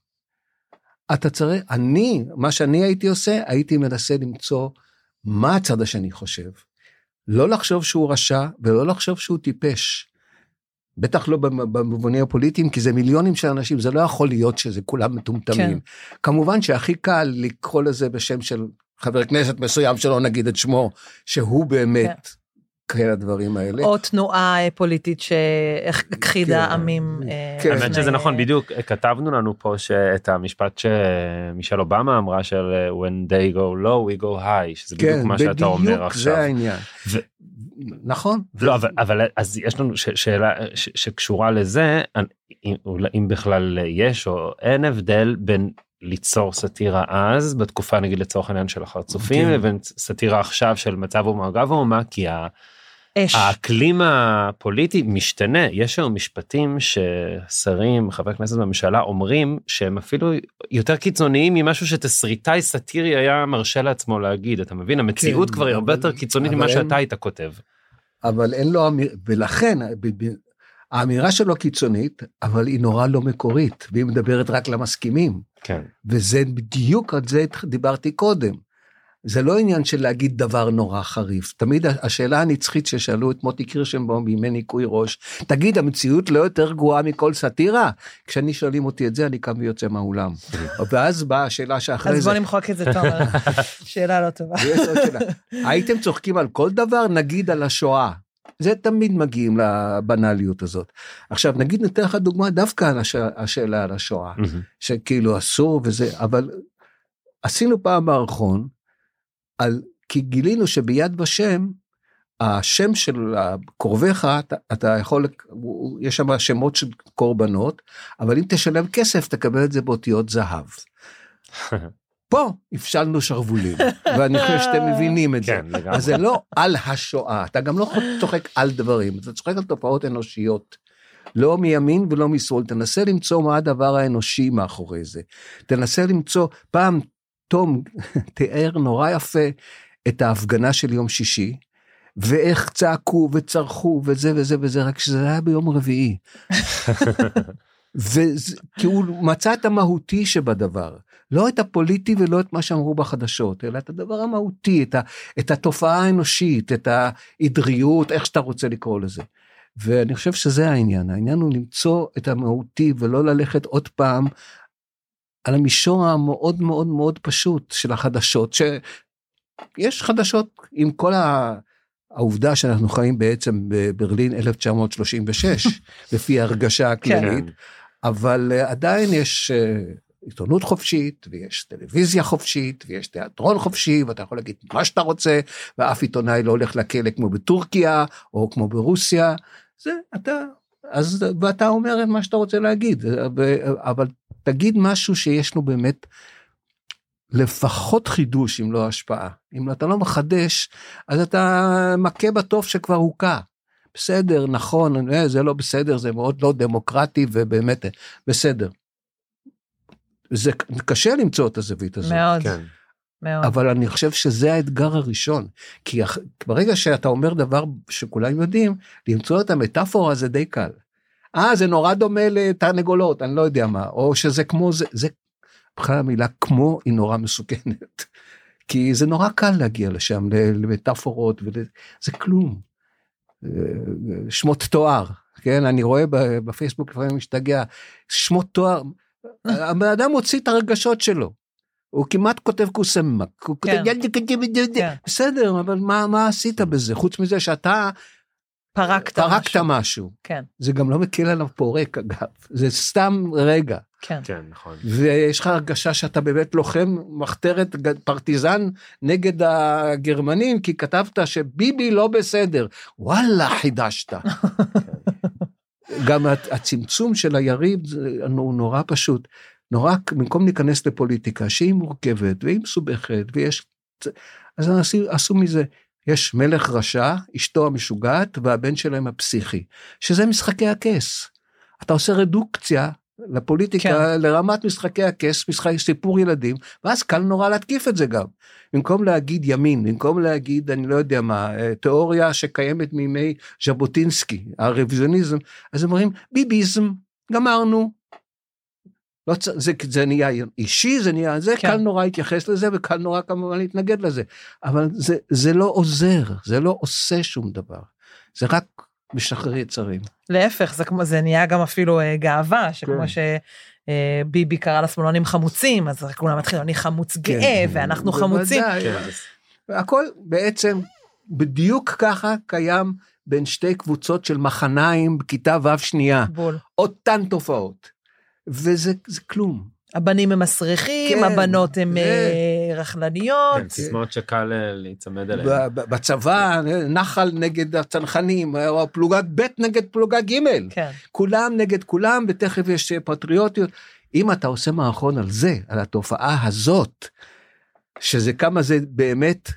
אתה צריך, אני, מה שאני הייתי עושה, הייתי מנסה למצוא מה הצד השני חושב. לא לחשוב שהוא רשע ולא לחשוב שהוא טיפש. בטח לא במ- במובנים הפוליטיים, כי זה מיליונים של אנשים, זה לא יכול להיות שזה כולם מטומטמים. כן. כמובן שהכי קל לקרוא לזה בשם של חבר כנסת מסוים, שלא נגיד את שמו, שהוא באמת כאלה הדברים האלה. או תנועה אה, פוליטית שהכחידה כן. עמים. אה, כן. האמת שזה נכון בדיוק כתבנו לנו פה שאת המשפט שמישל אובמה אמרה של אה, when they go low we go high שזה בדיוק כן, מה שאתה אומר בדיוק עכשיו. זה העניין. ו- נכון. לא אבל אבל אז יש לנו ש- שאלה ש- שקשורה לזה אם- אם בכלל יש או אין הבדל בין ליצור סאטירה אז בתקופה נגיד לצורך העניין של החרצופים כן. לבין סאטירה עכשיו של מצב אומה אגב אומה כי אש. האקלים הפוליטי משתנה יש היום משפטים ששרים חברי כנסת בממשלה אומרים שהם אפילו יותר קיצוניים ממשהו שתסריטאי סאטירי היה מרשה לעצמו להגיד אתה מבין המציאות כן, כבר היא הרבה יותר קיצונית ממה שאתה היית כותב. אבל אין לו אמיר... ולכן ב- ב- האמירה שלו קיצונית, אבל היא נורא לא מקורית, והיא מדברת רק למסכימים. כן. וזה בדיוק על זה דיברתי קודם. זה לא עניין של להגיד דבר נורא חריף. תמיד השאלה הנצחית ששאלו את מוטי קירשנבאום בימי ניקוי ראש, תגיד, המציאות לא יותר גרועה מכל סאטירה? כשאני שואלים אותי את זה, אני קם ויוצא מהאולם. ואז באה השאלה שאחרי אז זה. בוא נמחוק את זה, תומר. שאלה לא טובה. ויש עוד שאלה. הייתם צוחקים על כל דבר, נגיד על השואה. זה תמיד מגיעים לבנאליות הזאת. עכשיו נגיד ניתן לך דוגמה דווקא על הש... השאלה על השואה. שכאילו אסור וזה, אבל עשינו פעם מערכון, על, כי גילינו שביד ושם, השם של קרוביך, אתה, אתה יכול, יש שם שמות של קורבנות, אבל אם תשלם כסף תקבל את זה באותיות זהב. פה הפשלנו שרוולים, ואני חושב שאתם מבינים את זה. כן לגמרי. אז זה לא על השואה, אתה גם לא צוחק על דברים, אתה צוחק על תופעות אנושיות לא מימין ולא משמאל, תנסה למצוא מה הדבר האנושי מאחורי זה. תנסה למצוא, פעם תום תיאר נורא יפה את ההפגנה של יום שישי, ואיך צעקו וצרחו וזה וזה וזה, רק שזה היה ביום רביעי. וזה, כי הוא מצא את המהותי שבדבר, לא את הפוליטי ולא את מה שאמרו בחדשות, אלא את הדבר המהותי, את, ה, את התופעה האנושית, את העדריות, איך שאתה רוצה לקרוא לזה. ואני חושב שזה העניין, העניין הוא למצוא את המהותי ולא ללכת עוד פעם על המישור המאוד מאוד מאוד פשוט של החדשות, שיש חדשות עם כל ה... העובדה שאנחנו חיים בעצם בברלין 1936, לפי ההרגשה הכללית, כן. אבל uh, עדיין יש uh, עיתונות חופשית, ויש טלוויזיה חופשית, ויש תיאטרון חופשי, ואתה יכול להגיד מה שאתה רוצה, ואף עיתונאי לא הולך לכלא כמו בטורקיה, או כמו ברוסיה. זה, אתה, אז, ואתה אומר מה שאתה רוצה להגיד, אבל תגיד משהו שיש לו באמת לפחות חידוש אם לא השפעה. אם אתה לא מחדש, אז אתה מכה בתוף שכבר הוכה. בסדר, נכון, זה לא בסדר, זה מאוד לא דמוקרטי ובאמת בסדר. זה קשה למצוא את הזווית הזאת. מאוד. כן. מאוד. אבל אני חושב שזה האתגר הראשון. כי ברגע שאתה אומר דבר שכולם יודעים, למצוא את המטאפורה זה די קל. אה, זה נורא דומה לתרנגולות, אני לא יודע מה, או שזה כמו זה, זה בכלל המילה כמו היא נורא מסוכנת. כי זה נורא קל להגיע לשם, למטאפורות, וזה כלום. אה, שמות תואר, כן, אני רואה בפייסבוק לפעמים משתגע, שמות תואר, הבן אדם מוציא את הרגשות שלו. הוא כמעט כותב קוסמק, הוא כותב כן. בסדר, אבל מה, מה עשית בזה? חוץ מזה שאתה פרקת, פרקת משהו. משהו. כן. זה גם לא מקל עליו פורק אגב, זה סתם רגע. כן. כן, נכון. ויש לך הרגשה שאתה באמת לוחם מחתרת פרטיזן נגד הגרמנים, כי כתבת שביבי לא בסדר. וואלה, חידשת. גם הצמצום של היריב הוא נורא פשוט. נורא, במקום להיכנס לפוליטיקה שהיא מורכבת והיא מסובכת ויש, אז עשו, עשו מזה, יש מלך רשע, אשתו המשוגעת והבן שלהם הפסיכי, שזה משחקי הכס. אתה עושה רדוקציה לפוליטיקה כן. לרמת משחקי הכס, משחק סיפור ילדים, ואז קל נורא להתקיף את זה גם. במקום להגיד ימין, במקום להגיד אני לא יודע מה, אה, תיאוריה שקיימת מימי ז'בוטינסקי, הרוויזיוניזם, אז אומרים ביביזם, גמרנו. לא צ... זה, זה נהיה אישי, זה נהיה, זה כן. קל נורא להתייחס לזה וקל נורא כמובן להתנגד לזה, אבל זה, זה לא עוזר, זה לא עושה שום דבר, זה רק משחרר יצרים. להפך, זה כמו, זה נהיה גם אפילו אה, גאווה, שכמו כן. שביבי אה, קרא לשמאלנים חמוצים, אז כולם התחילו, אני חמוץ כן. גאה, ואנחנו חמוצים. כן. הכל בעצם בדיוק ככה קיים בין שתי קבוצות של מחניים בכיתה ו' שנייה. בול. אותן תופעות. וזה כלום. הבנים הם מסריחים, כן, הבנות הן אה, רכלניות. כן, סיסמאות שקל אה, להיצמד אליהן. בצבא, נחל נגד הצנחנים, או פלוגת ב' נגד פלוגה ג'. כן. כולם נגד כולם, ותכף יש פטריוטיות. אם אתה עושה מערכון על זה, על התופעה הזאת, שזה כמה זה באמת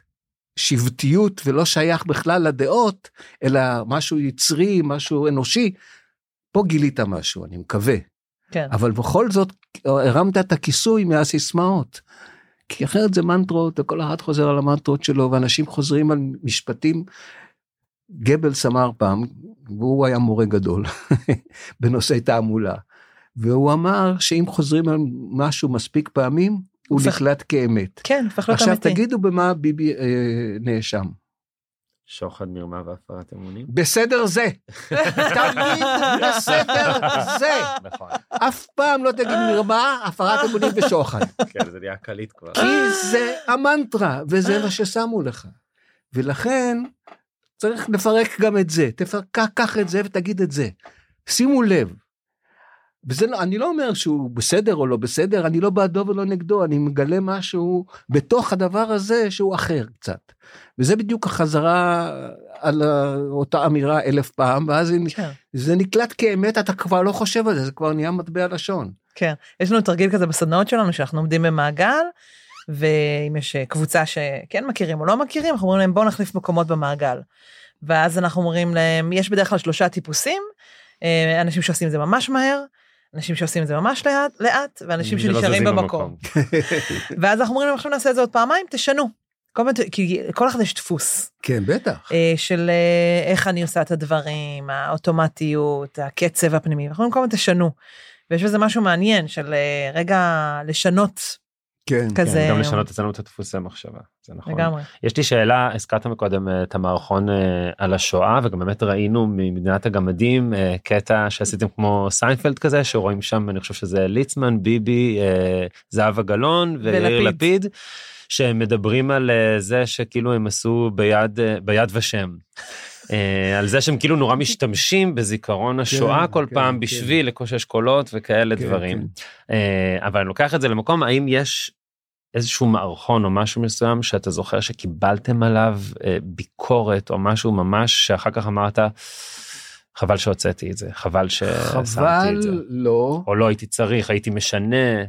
שבטיות ולא שייך בכלל לדעות, אלא משהו יצרי, משהו אנושי, פה גילית משהו, אני מקווה. כן. אבל בכל זאת הרמת את הכיסוי מהסיסמאות. כי אחרת זה מנטרות וכל אחד חוזר על המנטרות שלו ואנשים חוזרים על משפטים. גבלס אמר פעם, והוא היה מורה גדול בנושאי תעמולה, והוא אמר שאם חוזרים על משהו מספיק פעמים, הוא נקלט כאמת. כן, הופך להיות אמיתי. עכשיו תגידו במה ביבי אה, נאשם. שוחד, מרמה והפרת אמונים? בסדר זה. תמיד בסדר זה. נכון. אף פעם לא תגיד מרמה, הפרת אמונים ושוחד. כן, זה נהיה קליט כבר. כי זה המנטרה, וזה מה ששמו לך. ולכן צריך לפרק גם את זה. קח את זה ותגיד את זה. שימו לב, וזה לא, אני לא אומר שהוא בסדר או לא בסדר, אני לא בעדו ולא נגדו, אני מגלה משהו בתוך הדבר הזה שהוא אחר קצת. וזה בדיוק החזרה על אותה אמירה אלף פעם, ואז כן. זה נקלט כאמת, אתה כבר לא חושב על זה, זה כבר נהיה מטבע לשון. כן, יש לנו תרגיל כזה בסדנאות שלנו, שאנחנו עומדים במעגל, ואם יש קבוצה שכן מכירים או לא מכירים, אנחנו אומרים להם בואו נחליף מקומות במעגל. ואז אנחנו אומרים להם, יש בדרך כלל שלושה טיפוסים, אה, אנשים שעושים את זה ממש מהר, אנשים שעושים את זה ממש לאט, לאט ואנשים שנשארים במקום. ואז אנחנו אומרים להם עכשיו נעשה את זה עוד פעמיים, תשנו. כל פעם, כי כל אחד יש דפוס כן, בטח. אה, של אה, איך אני עושה את הדברים, האוטומטיות, הקצב הפנימי, אנחנו אומרים כל פעם תשנו. ויש בזה משהו מעניין של אה, רגע לשנות כן. כזה. גם לשנות אצלנו את הדפוסי מחשבה, זה נכון. לגמרי. יש לי שאלה, הזכרת מקודם אה, את המערכון אה, על השואה וגם באמת ראינו ממדינת הגמדים אה, קטע שעשיתם כמו סיינפלד כזה שרואים שם אני חושב שזה ליצמן ביבי זהבה גלאון ויאיר. לפיד. שהם מדברים על זה שכאילו הם עשו ביד ביד ושם. אה, על זה שהם כאילו נורא משתמשים בזיכרון השואה כל כן, פעם כן. בשביל לקושש קולות וכאלה כן, דברים. כן. אה, אבל אני לוקח את זה למקום האם יש איזשהו מערכון או משהו מסוים שאתה זוכר שקיבלתם עליו אה, ביקורת או משהו ממש שאחר כך אמרת חבל שהוצאתי את זה חבל ששמתי חבל את זה לא. או לא הייתי צריך הייתי משנה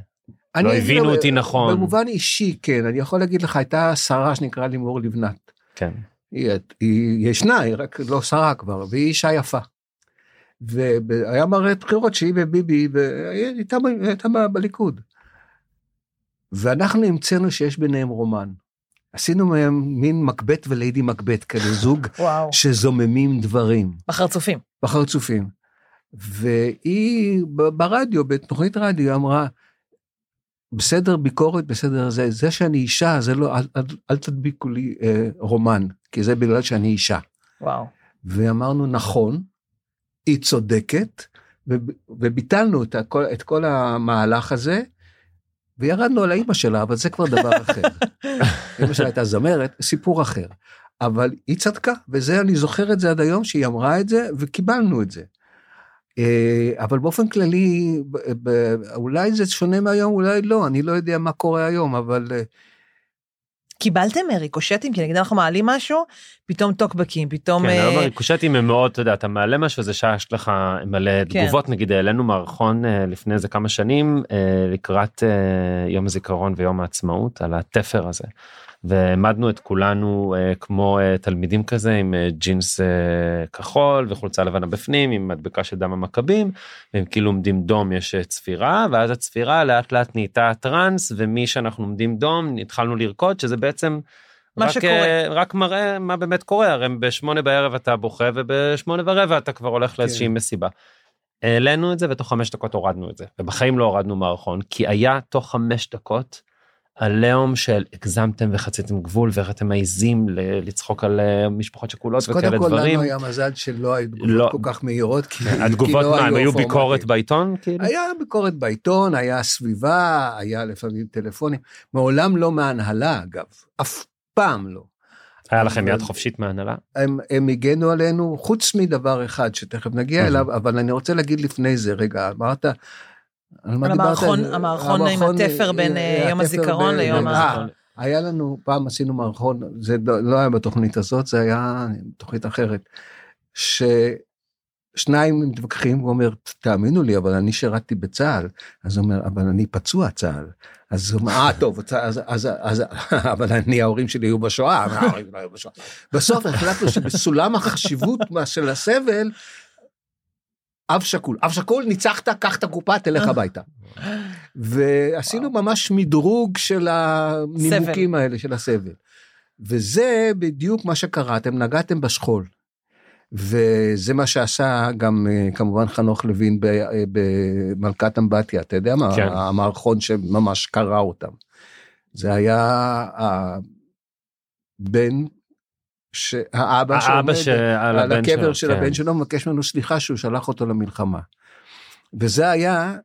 אני לא הבינו אותי נכון. במובן אישי, כן, אני יכול להגיד לך, הייתה שרה שנקראה לימור לבנת. כן היא, היא ישנה, היא רק לא שרה כבר, והיא אישה יפה. והיה מערכת בחירות שהיא וביבי, והיא הייתה, הייתה בליכוד. ואנחנו המצאנו שיש ביניהם רומן. עשינו מהם מין מקבט וליידי מקבט, כאלה זוג וואו. שזוממים דברים בחרצופים. בחרצופים. והיא ברדיו, בתוכנית רדיו, אמרה, בסדר ביקורת, בסדר זה, זה שאני אישה, זה לא, אל, אל, אל תדביקו לי אה, רומן, כי זה בגלל שאני אישה. וואו. ואמרנו, נכון, היא צודקת, ו- וביטלנו את, הכל, את כל המהלך הזה, וירדנו על האימא שלה, אבל זה כבר דבר אחר. אימא שלה הייתה זמרת, סיפור אחר. אבל היא צדקה, וזה, אני זוכר את זה עד היום, שהיא אמרה את זה, וקיבלנו את זה. אה, אבל באופן כללי, אולי זה שונה מהיום, אולי לא, אני לא יודע מה קורה היום, אבל אה, קיבלתם אה, ריקושטים? כי נגיד אנחנו מעלים משהו, פתאום טוקבקים, פתאום... כן, אה, היום הריקושטים הם מאוד, אתה יודע, אתה מעלה משהו, זה שיש לך מלא כן. תגובות, נגיד העלינו מערכון לפני איזה כמה שנים לקראת יום הזיכרון ויום העצמאות על התפר הזה. והעמדנו את כולנו אה, כמו אה, תלמידים כזה עם אה, ג'ינס אה, כחול וחולצה לבנה בפנים עם מדבקה של דם המכבים והם כאילו עומדים דום יש אה, צפירה ואז הצפירה לאט לאט נהייתה טראנס ומי שאנחנו עומדים דום התחלנו לרקוד שזה בעצם. מה רק, שקורה. אה, רק מראה מה באמת קורה הרי בשמונה בערב אתה בוכה ובשמונה ורבע אתה כבר הולך לאיזושהי מסיבה. העלינו את זה ותוך חמש דקות הורדנו את זה ובחיים לא הורדנו מערכון כי היה תוך חמש דקות עליהום של הגזמתם וחציתם גבול ואיך אתם מעיזים לצחוק על אה, משפחות שכולות אז וכאלה קודם כל דברים. לנו היה מזל שלא היו תגובות לא. כל כך מהירות, כי כי התגובות לא מה הם היו. ביקורת בעיתון כאילו? היה ביקורת בעיתון, היה סביבה, היה לפעמים טלפונים, מעולם לא מהנהלה אגב, אף פעם לא. היה לכם יד חופשית מהנהלה? הם, הם הגנו עלינו, חוץ מדבר אחד שתכף נגיע. אליו, אבל אני רוצה להגיד לפני זה, רגע, אמרת, על מה דיברת? המערכון- עם התפר בין, אה, יום התפר הזיכרון ליום אה, הזיכרון. היה לנו, פעם עשינו מערכון, זה לא לא היה בתוכנית הזאת, זה היה תוכנית אחרת, ששניים מתווכחים, הוא אומר, תאמינו לי, אבל אני שירתתי בצה"ל, אז הוא אומר, אבל אני פצוע צה"ל. אז הוא אומר, אה, טוב, אז, אז, אז, אבל אני, ההורים שלי היו בשואה, ההורים לא היו בשואה. בסוף החלטנו שבסולם החשיבות של הסבל, אב שכול, אב שכול, ניצחת, קח את הקופה, תלך הביתה. ועשינו ממש מדרוג של הנימוקים האלה, של הסבל. וזה בדיוק מה שקרה, אתם נגעתם בשכול. וזה מה שעשה גם אה, כמובן חנוך לוין אה, במלכת אמבטיה, אתה יודע מה, כן. המערכון שממש קרע אותם. זה היה הבן, שהאבא האבא שעומד שעל על הבן הקבר שלו, של כן. הבן שלו מבקש ממנו סליחה שהוא שלח אותו למלחמה. וזה היה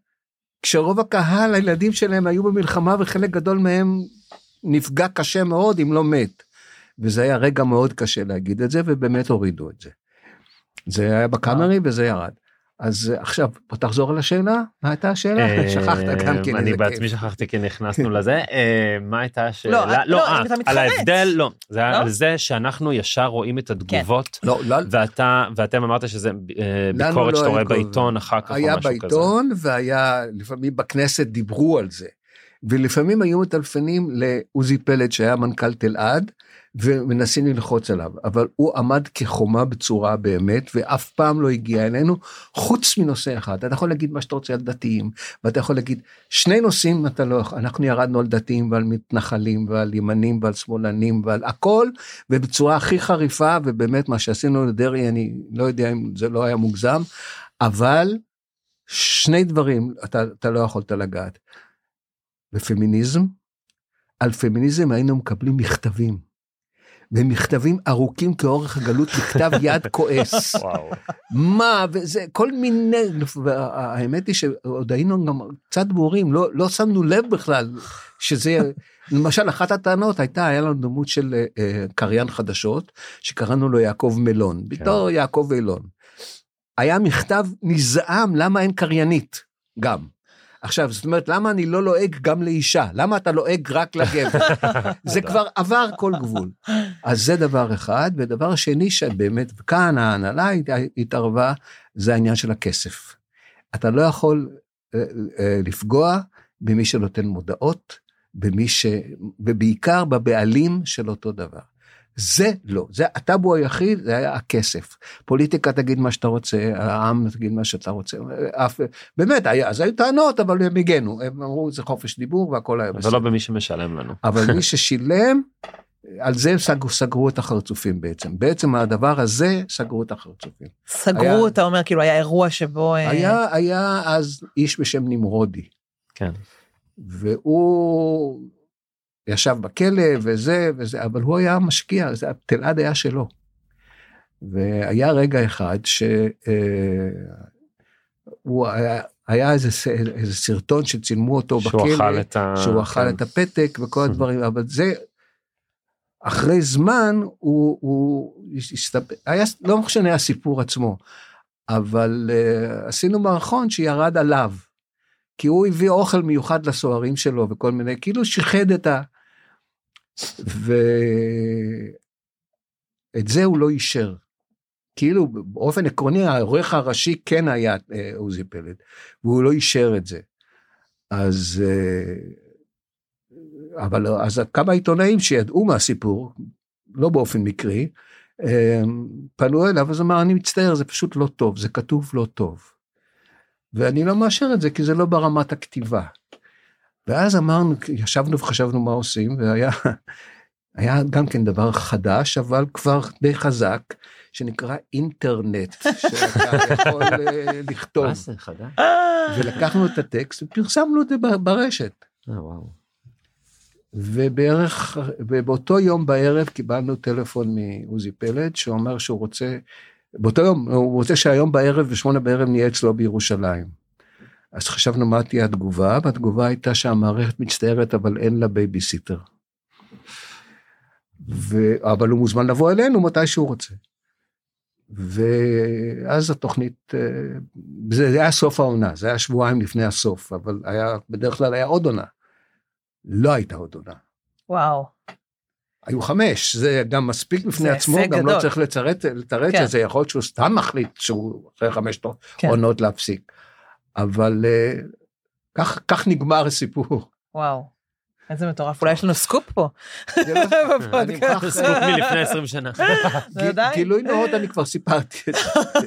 כשרוב הקהל הילדים שלהם היו במלחמה וחלק גדול מהם נפגע קשה מאוד אם לא מת. וזה היה רגע מאוד קשה להגיד את זה ובאמת הורידו את זה. זה היה בקאמרי וזה ירד. אז עכשיו בוא תחזור על השאלה מה הייתה השאלה אה, שכחת גם כן אני בעצמי. שכחתי כי נכנסנו לזה אה, מה הייתה השאלה לא, לא, אה, אתה על. ההבדל לא זה היה לא? על זה שאנחנו ישר רואים את התגובות לא, לא, ואתה ואתם אמרת שזה אה, ביקורת לא שאתה רואה בעיתון אחר כך היה. בעיתון והיה לפעמים בכנסת דיברו על זה. ולפעמים היו מטלפנים לעוזי פלד שהיה מנכ"ל תלעד, ומנסים ללחוץ עליו, אבל הוא עמד כחומה בצורה באמת, ואף פעם לא הגיע אלינו, חוץ מנושא אחד. אתה יכול להגיד מה שאתה רוצה על דתיים, ואתה יכול להגיד, שני נושאים אתה לא אנחנו ירדנו על דתיים ועל מתנחלים ועל ימנים ועל שמאלנים ועל הכל, ובצורה הכי חריפה, ובאמת מה שעשינו לדרעי, אני לא יודע אם זה לא היה מוגזם, אבל שני דברים אתה, אתה לא יכולת לגעת. בפמיניזם, על פמיניזם היינו מקבלים מכתבים. ומכתבים ארוכים כאורך הגלות בכתב יד כועס. מה וזה כל מיני האמת היא שעוד היינו גם קצת ברורים לא לא שמנו לב בכלל שזה למשל אחת הטענות הייתה היה לנו דמות של אה, קריין חדשות שקראנו לו יעקב מלון בתור יעקב אילון. היה מכתב נזעם למה אין קריינית גם. עכשיו זאת אומרת למה אני לא לועג גם לאישה למה אתה לועג רק לגבר זה כבר עבר כל גבול אז זה דבר אחד ודבר שני שבאמת כאן ההנהלה התערבה זה העניין של הכסף. אתה לא יכול אה, אה, לפגוע במי שנותן מודעות במי ש... ובעיקר בבעלים של אותו דבר. זה לא, זה הטאבו היחיד זה היה הכסף. פוליטיקה תגיד מה שאתה רוצה, העם תגיד מה שאתה רוצה, אף, באמת, היה, אז היו טענות אבל הם הגנו, הם אמרו זה חופש דיבור והכל היה אבל בסדר. לא במי שמשלם לנו. אבל מי ששילם, על זה סגרו, סגרו את החרצופים בעצם. בעצם הדבר הזה סגרו את החרצופים. סגרו, היה- אתה אומר, כאילו היה אירוע שבו... אה, היה, היה אז איש בשם נמרודי, כן. והוא ישב בכלא וזה וזה, אבל הוא היה משקיע, זה- תלעד היה שלו. והיה רגע אחד שהוא היה, היה איזה, איזה סרטון שצילמו אותו שהוא בכלא, אכל את ה... שהוא אכל כן. את הפתק וכל הדברים, אבל זה, אחרי זמן הוא, הוא הסתפ... היה, לא משנה הסיפור עצמו, אבל uh, עשינו מערכון שירד עליו, כי הוא הביא אוכל מיוחד לסוהרים שלו וכל מיני, כאילו שיחד את ה... ואת זה הוא לא אישר. כאילו באופן עקרוני העורך הראשי כן היה אה, עוזי פלד, והוא לא אישר את זה. אז, אה, אבל אז כמה עיתונאים שידעו מהסיפור, לא באופן מקרי, אה, פנו אליו, אז אמר, אני מצטער, זה פשוט לא טוב, זה כתוב לא טוב. ואני לא מאשר את זה, כי זה לא ברמת הכתיבה. ואז אמרנו, ישבנו וחשבנו מה עושים, והיה היה גם כן דבר חדש, אבל כבר די חזק, שנקרא אינטרנט, שאתה יכול אה, לכתוב. מה זה חדש? ולקחנו את הטקסט ופרסמנו את זה ברשת. אה. ובערך, ובאותו יום בערב קיבלנו טלפון מעוזי פלד, שאומר שהוא רוצה, באותו יום, הוא רוצה שהיום בערב, בשמונה בערב נהיה אצלו בירושלים. אז חשבנו מה תהיה התגובה, והתגובה הייתה שהמערכת מצטערת, אבל אין לה בייביסיטר. ו... אבל הוא מוזמן לבוא אלינו מתי שהוא רוצה. ואז התוכנית, אה, זה היה סוף העונה, זה היה שבועיים לפני הסוף, אבל היה, בדרך כלל היה עוד עונה. לא הייתה עוד עונה. וואו. היו חמש, זה גם מספיק בפני זה עצמו, גם גדול. לא צריך לתרץ כן. את זה, יכול להיות שהוא סתם מחליט שהוא אחרי חמש כן. עונות להפסיק. אבל אה, כך, כך נגמר הסיפור. וואו. איזה מטורף, אולי יש לנו סקופ פה. זה לא- אני. מוכרח- סקופ מלפני 20 שנה. גילוי נאות אני כבר סיפרתי את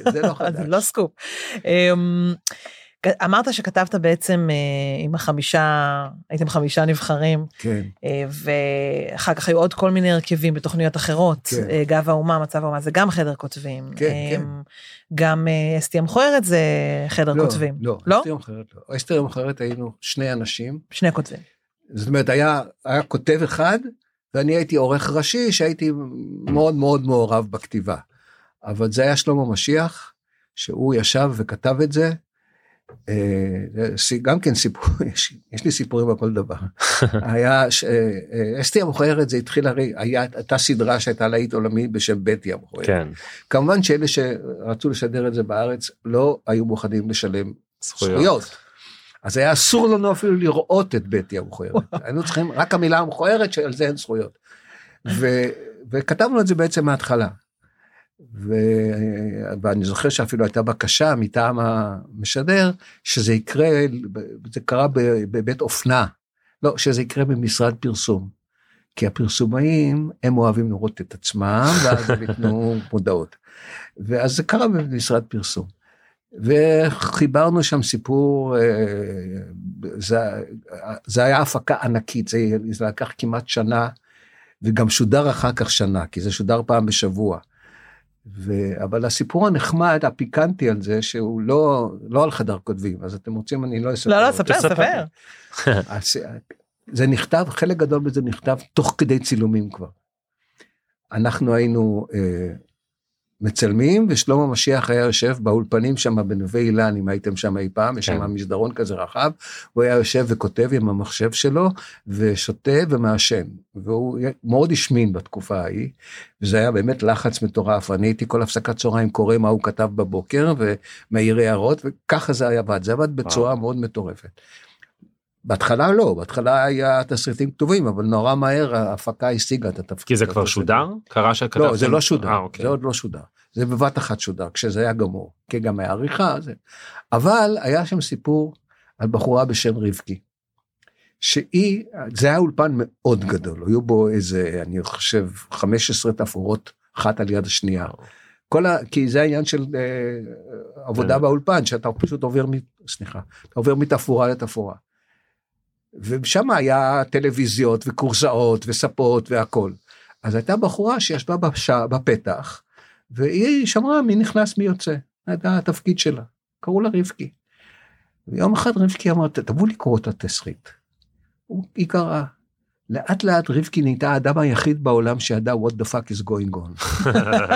זה, זה לא חדש. זה לא סקופ. אמ, אמרת שכתבת בעצם אה, עם החמישה, הייתם חמישה נבחרים, כן, אה, ואחר כך היו עוד כל מיני הרכבים בתוכניות אחרות, כן. אה, גב האומה, מצב האומה, זה גם חדר כותבים. כן, כן. גם אסתי המכוערת זה חדר לא, כותבים. לא, לא? אסתי המכוערת לא. אסתי המכוערת היינו שני אנשים, שני כותבים. זאת אומרת היה, היה כותב אחד ואני הייתי עורך ראשי שהייתי מאוד מאוד מעורב בכתיבה. אבל זה היה שלמה משיח שהוא ישב וכתב את זה. אה, גם כן סיפור, יש, יש לי סיפורים על כל דבר. היה, אה, אסתי המכוערת זה התחיל הרי, היה, הייתה סדרה שהייתה להיט עולמי בשם בטי המכוערת. כן. כמובן שאלה שרצו לשדר את זה בארץ לא היו מוכנים לשלם זכויות. זכויות. אז היה אסור לנו אפילו לראות את בטי המכוערת. היינו צריכים רק המילה המכוערת שעל זה אין זכויות. ו, וכתבנו את זה בעצם מההתחלה. ו, ואני זוכר שאפילו הייתה בקשה מטעם המשדר שזה יקרה, זה קרה בבית אופנה לא, שזה יקרה במשרד פרסום. כי הפרסומאים, הם אוהבים לראות את עצמם, ואז הם ייתנו מודעות. ואז זה קרה במשרד פרסום. וחיברנו שם סיפור, אה, זה, זה היה הפקה ענקית, זה, זה לקח כמעט שנה, וגם שודר אחר כך שנה, כי זה שודר פעם בשבוע. ו... אבל הסיפור הנחמד, הפיקנטי על זה, שהוא לא, לא על חדר כותבים, אז אתם רוצים, אני לא אספר. לא, לא. ספר, ספר. אז, זה נכתב, חלק גדול מזה נכתב תוך כדי צילומים כבר. אנחנו היינו אה, מצלמים, ושלמה משיח היה יושב באולפנים שם בנווה אילן, אם הייתם שם אי פעם, יש כן. שם מסדרון כזה רחב, הוא היה יושב וכותב עם המחשב שלו, ושותה ומעשן. והוא מאוד השמין בתקופה ההיא, וזה היה באמת לחץ מטורף. אני הייתי כל הפסקת צהריים קורא מה הוא כתב בבוקר, ומעיר הערות, וככה זה היה עבד. זה עבד בצורה מאוד מטורפת. בהתחלה לא, בהתחלה היה תסריטים כתובים, אבל נורא מהר ההפקה השיגה את התפקיד. כי זה כבר. שודר? קרה שכתבתם? לא, זה לא שודר, אה, אוקיי. זה עוד לא שודר. זה בבת אחת שודר, כשזה היה גמור, כי גם היה עריכה. זה. אבל היה שם סיפור על בחורה בשם רבקי, שהיא, זה היה אולפן מאוד גדול, היו בו איזה, אני חושב, 15 תפאורות אחת על יד השנייה. כל ה... כי זה העניין של אה, עבודה כן. באולפן, שאתה פשוט עובר, מ... סליחה, אתה עובר מתפאורה לתפאורה. ושם היה טלוויזיות וקורסאות וספות והכל. אז הייתה בחורה שישבה בש... בפתח, והיא שמרה מי נכנס מי יוצא, זה התפקיד שלה, קראו לה רבקי. ויום אחד רבקי אמרת, תבואו לקרוא את התסריט. היא קראה. לאט לאט רבקי נהייתה האדם היחיד בעולם שידע what the fuck is going on.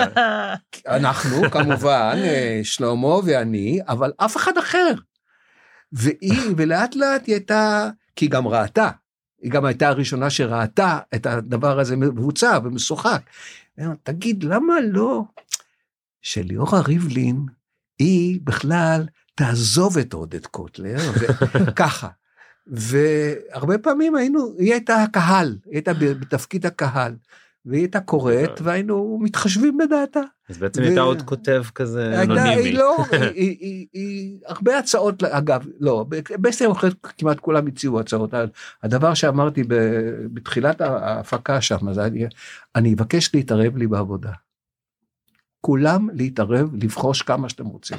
אנחנו כמובן, אה, שלמה ואני, אבל אף אחד אחר. והיא, ולאט לאט היא הייתה, כי היא גם ראתה, היא גם הייתה הראשונה שראתה את הדבר הזה מבוצע ומשוחק. תגיד, למה לא שליאורה ריבלין, היא בכלל תעזוב את עודד קוטלר, וככה. והרבה פעמים היינו, היא הייתה הקהל, היא הייתה בתפקיד הקהל, והיא הייתה קוראת, והיינו מתחשבים בדעתה. אז בעצם ו- הייתה עוד כותב כזה הייתה, אנונימי. היא לא, היא, היא, היא, היא, הרבה הצעות, אגב, לא, בעצם כמעט כולם הציעו הצעות. הדבר שאמרתי ב- בתחילת ההפקה שם, אני, אני אבקש להתערב לי בעבודה. כולם להתערב, לבחוש כמה שאתם רוצים.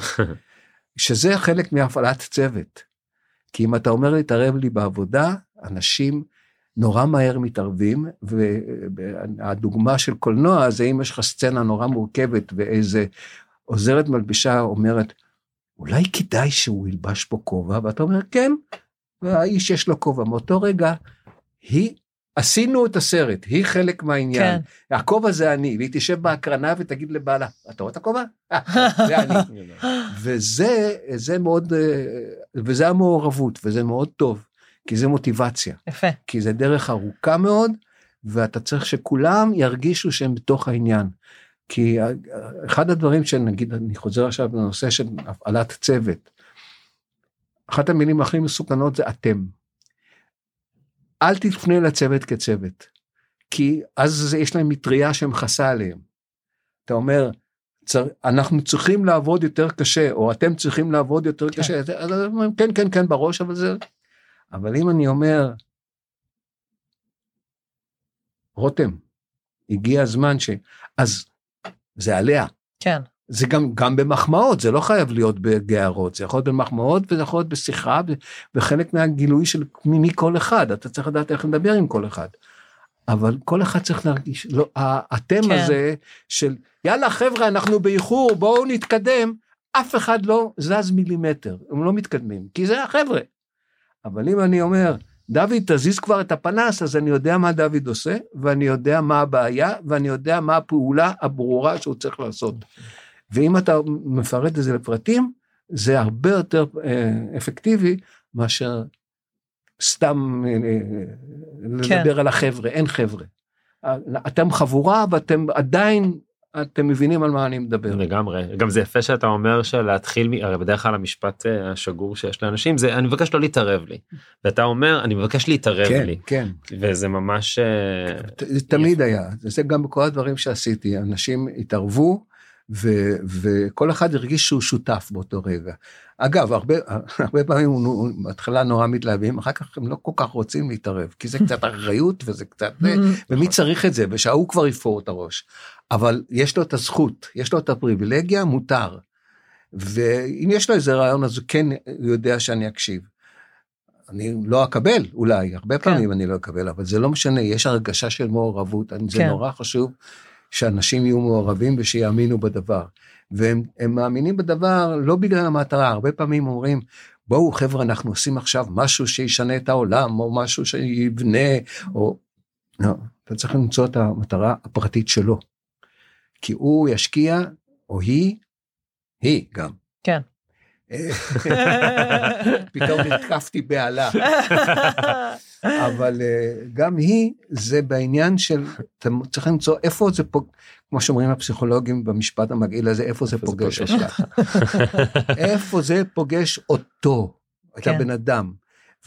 שזה חלק מהפעלת צוות. כי אם אתה אומר להתערב לי בעבודה, אנשים נורא מהר מתערבים, והדוגמה של קולנוע זה אם יש לך סצנה נורא מורכבת ואיזה עוזרת מלבישה אומרת, אולי כדאי שהוא ילבש פה כובע, ואתה אומר כן, והאיש יש לו כובע. מאותו רגע, היא, עשינו את הסרט, היא חלק מהעניין. כן. הכובע זה אני, והיא תשב בהקרנה ותגיד לבעלה, אתה רואה את הכובע? "אה, זה אני. וזה זה מאוד, אה, וזה המעורבות, וזה מאוד טוב, כי זה מוטיבציה, יפה. כי זה דרך ארוכה מאוד, ואתה צריך שכולם ירגישו שהם בתוך העניין. כי אה, אחד הדברים שנגיד, אני חוזר עכשיו לנושא של הפעלת צוות, אחת המילים הכי מסוכנות זה אתם. אל תפנה לצוות כצוות, כי אז יש להם מטריה שמכסה עליהם. אתה אומר, צר, אנחנו צריכים לעבוד יותר קשה, או אתם צריכים לעבוד יותר כן. קשה, אז הם אומרים, כן, כן, כן, בראש, אבל זה... אבל אם אני אומר, רותם, הגיע הזמן ש... אז זה עליה. כן. זה גם, גם במחמאות, זה לא חייב להיות בגערות, זה יכול להיות במחמאות וזה יכול להיות בשיחה, וחלק מהגילוי של מי מי כל אחד, אתה צריך לדעת איך לדבר עם כל אחד. אבל כל אחד צריך להרגיש, לא, האתם כן. הזה של יאללה חבר'ה אנחנו באיחור בואו נתקדם, אף אחד לא זז מילימטר, הם לא מתקדמים, כי זה החבר'ה. אבל אם אני אומר, דוד תזיז כבר את הפנס, אז אני יודע מה דוד עושה, ואני יודע מה הבעיה, ואני יודע מה הפעולה הברורה שהוא צריך לעשות. ואם אתה מפרט את זה לפרטים, זה הרבה יותר אה, אפקטיבי מאשר סתם אה, אה, כן. לדבר על החבר'ה, אין חבר'ה. אתם חבורה ואתם עדיין, אתם מבינים על מה אני מדבר. לגמרי גם זה יפה שאתה אומר שלהתחיל מ- הרי בדרך כלל המשפט אה, השגור שיש לאנשים זה אני מבקש לא להתערב לי ואתה אומר אני מבקש להתערב כן, לי כן. וזה ממש אה, זה תמיד היה, זה גם בכל הדברים שעשיתי, אנשים התערבו, ו, וכל אחד הרגיש שהוא שותף באותו רגע. אגב, הרבה, הרבה פעמים הוא בהתחלה נורא מתלהבים, אחר כך הם לא כל כך רוצים להתערב, כי זה קצת אחריות וזה קצת, ומי צריך את זה, ושההוא כבר יפור את הראש. אבל יש לו את הזכות, יש לו את הפריבילגיה, מותר. ואם יש לו איזה רעיון, אז הוא כן יודע שאני אקשיב. אני לא אקבל, אולי, הרבה כן. פעמים אני לא אקבל, אבל זה לא משנה, יש הרגשה של מעורבות, כן. זה נורא חשוב שאנשים יהיו מעורבים ושיאמינו בדבר. והם מאמינים בדבר לא בגלל המטרה, הרבה פעמים אומרים, בואו חבר'ה, אנחנו עושים עכשיו משהו שישנה את העולם, או משהו שיבנה, או... לא, אתה צריך למצוא את המטרה הפרטית שלו. כי הוא ישקיע, או היא, היא גם. כן. פתאום נתקפתי בהלה. אבל אה, גם היא, זה בעניין של, אתה צריך למצוא איפה זה פה, כמו שאומרים הפסיכולוגים במשפט המגעיל הזה, איפה זה פוגש אותך. איפה זה פוגש אותו, את כן. הבן אדם,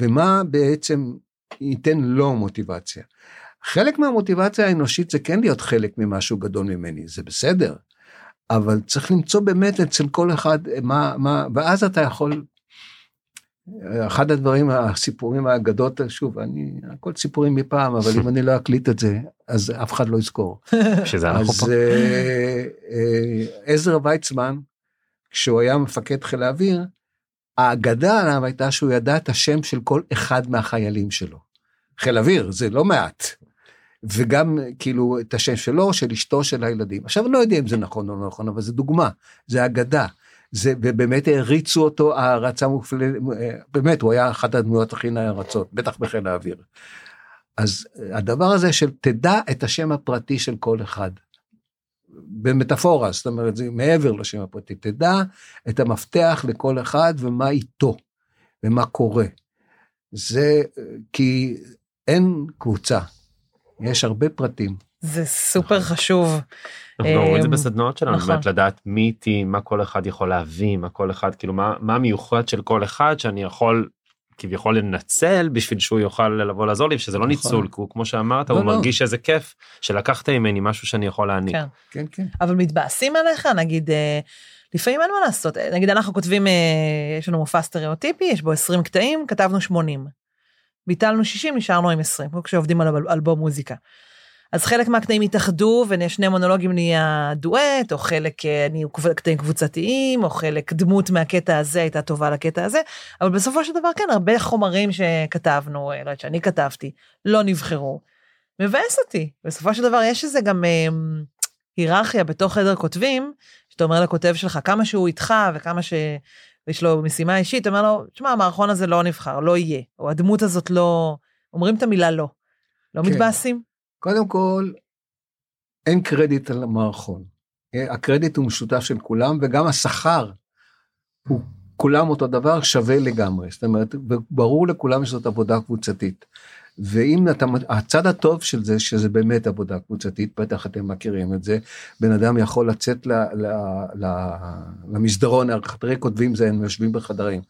ומה בעצם ייתן לו מוטיבציה. חלק מהמוטיבציה האנושית זה כן להיות חלק ממשהו גדול ממני, זה בסדר. אבל צריך למצוא באמת אצל כל אחד מה, מה, ואז אתה יכול, אחד הדברים, הסיפורים האגדות, שוב, אני, הכל סיפורים מפעם, אבל אם אני לא אקליט את זה, אז אף אחד לא יזכור. שזה אנחנו פה. אז אה, אה, עזר ויצמן, כשהוא היה מפקד חיל האוויר, האגדה עליו הייתה שהוא ידע את השם של כל אחד מהחיילים שלו. חיל אוויר, זה לא מעט. וגם כאילו את השם שלו, של אשתו, של הילדים. עכשיו אני לא יודע אם זה נכון או לא נכון, אבל זה דוגמה, זה אגדה. זה, ובאמת העריצו אותו הערצה מופלית, באמת, הוא היה אחת הדמויות הכי נערצות, בטח בחיל האוויר. אז הדבר הזה של תדע את השם הפרטי של כל אחד. במטאפורה, זאת אומרת, זה מעבר לשם הפרטי, תדע את המפתח לכל אחד ומה איתו, ומה קורה. זה כי אין קבוצה, יש הרבה פרטים. זה סופר חשוב. אנחנו רואים את זה אמ, בסדנאות שלנו, נכון. באמת לדעת מי איתי, מה כל אחד יכול להביא, מה כל אחד, כאילו מה, מה המיוחד של כל אחד שאני יכול כביכול לנצל בשביל שהוא יוכל לבוא לעזור לי, שזה לא נכון. ניצול, כי הוא כמו שאמרת, לא, הוא לא. מרגיש איזה כיף שלקחת ממני משהו שאני יכול להעניק. כן, כן, כן. אבל מתבאסים עליך, נגיד, אה, לפעמים אין מה לעשות, נגיד אנחנו כותבים, אה, יש לנו מופע סטריאוטיפי, יש בו 20 קטעים, כתבנו 80. ביטלנו 60, נשארנו עם 20, כמו כשעובדים על אלבום מוזיקה. אז חלק מהקטעים התאחדו ושני מונולוגים נהיה דואט, או חלק אה, נהיו קטעים קבוצתיים, או חלק דמות מהקטע הזה הייתה טובה לקטע הזה, אבל בסופו של דבר כן, הרבה חומרים שכתבנו, אה, לא יודעת שאני כתבתי, לא נבחרו. מבאס אותי. בסופו של דבר יש איזה גם אה, היררכיה בתוך חדר כותבים, שאתה אומר לכותב שלך כמה שהוא איתך וכמה ש... ויש לו משימה אישית, אומר לו, תשמע, המערכון הזה לא נבחר, לא יהיה, או הדמות הזאת לא, אומרים את המילה לא. לא כן. מתבאסים? קודם כל, אין קרדיט על המערכון. הקרדיט הוא משותף של כולם, וגם השכר הוא כולם אותו דבר, שווה לגמרי. זאת אומרת, ברור לכולם שזאת עבודה קבוצתית. ואם אתה, הצד הטוב של זה, שזה באמת עבודה קבוצתית, בטח אתם מכירים את זה, בן אדם יכול לצאת ל, ל, ל, למסדרון, חדרי כותבים זה, הם יושבים בחדרים.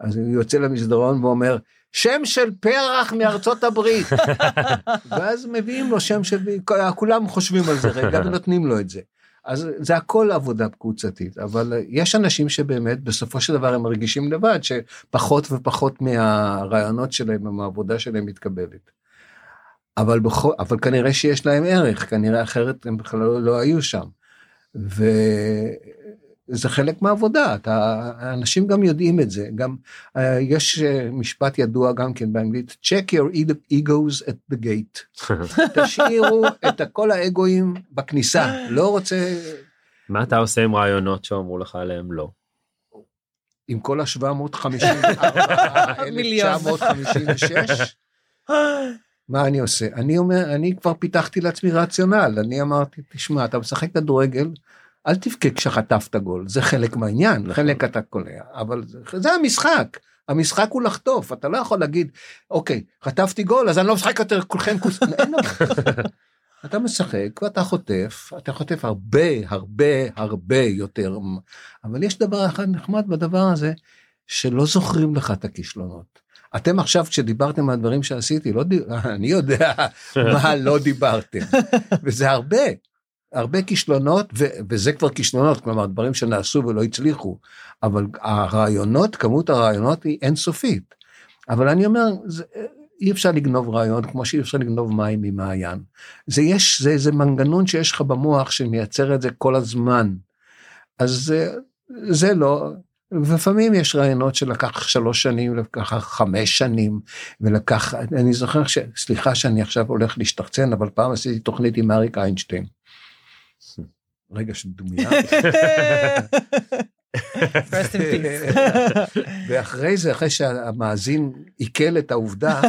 אז הוא יוצא למסדרון ואומר, שם של פרח מארצות הברית. ואז מביאים לו שם של, כולם חושבים על זה רגע ונותנים לו את זה. אז זה הכל עבודה קבוצתית, אבל יש אנשים שבאמת בסופו של דבר הם מרגישים לבד שפחות ופחות מהרעיונות שלהם, מהעבודה שלהם מתקבלת. אבל, בכל, אבל כנראה שיש להם ערך, כנראה אחרת הם בכלל לא היו שם. ו... זה חלק מהעבודה, אתה, אנשים גם יודעים את זה, גם uh, יש uh, משפט ידוע גם כן באנגלית, check your egos at the gate, תשאירו את כל האגואים בכניסה, לא רוצה... מה אתה עושה עם רעיונות שאמרו לך עליהם לא? עם כל ה-754,956? מה אני עושה? אני אומר, אני כבר פיתחתי לעצמי רציונל, אני אמרתי, תשמע, אתה משחק כדורגל, אל תבכה כשחטפת גול, זה חלק מהעניין, נכון. חלק אתה קולע, אבל זה, זה המשחק. המשחק הוא לחטוף, אתה לא יכול להגיד, אוקיי, חטפתי גול, אז אני לא משחק יותר, כולכם כוס... אין אתה משחק ואתה חוטף, אתה חוטף הרבה, הרבה, הרבה יותר. אבל יש דבר אחד נחמד בדבר הזה, שלא זוכרים לך את הכישלונות. אתם עכשיו כשדיברתם על הדברים שעשיתי, לא דיב... אני יודע מה לא דיברתם, וזה הרבה. הרבה כישלונות, ו- וזה כבר כישלונות, כלומר דברים שנעשו ולא הצליחו, אבל הרעיונות, כמות הרעיונות היא אינסופית. אבל אני אומר, זה, אי אפשר לגנוב רעיון כמו שאי אפשר לגנוב מים ממעיין. זה יש, זה איזה מנגנון שיש לך במוח שמייצר את זה כל הזמן. אז זה, זה לא, ולפעמים יש רעיונות שלקח שלוש שנים, לקח חמש שנים, ולקח, אני זוכר ש... סליחה שאני עכשיו הולך להשתחצן, אבל פעם עשיתי תוכנית עם אריק איינשטיין. רגע של דומייה. ואחרי זה, אחרי שהמאזין עיכל את העובדה,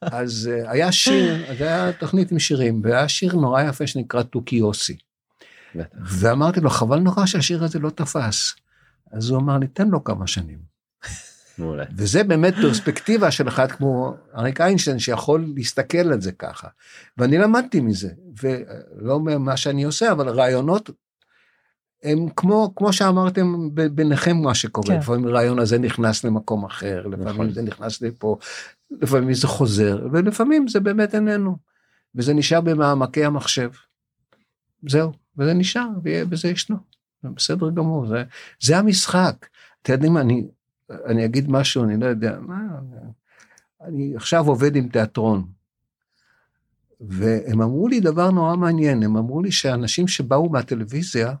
אז אה, היה שיר, זה היה תוכנית עם שירים, והיה שיר נורא יפה שנקרא תוכי יוסי. בטח. ואמרתי לו, חבל נורא שהשיר הזה לא תפס. אז הוא אמר לי, תן לו כמה שנים. מעולה. וזה באמת פרספקטיבה של אחד כמו אריק איינשטיין שיכול להסתכל על זה ככה. ואני למדתי מזה, ולא ממה שאני עושה, אבל רעיונות הם כמו, כמו שאמרתם ביניכם מה שקורה, כן. לפעמים הרעיון הזה נכנס למקום אחר, לפעמים נכון. זה נכנס לפה, לפעמים זה חוזר, ולפעמים זה באמת איננו. וזה נשאר במעמקי המחשב. זהו, וזה נשאר, וזה ישנו. בסדר גמור, זה, זה המשחק. אתם יודעים אני, אני אגיד משהו, אני לא יודע, מה, אני עכשיו עובד עם תיאטרון. והם אמרו לי דבר נורא מעניין, הם אמרו לי שאנשים שבאו מהטלוויזיה,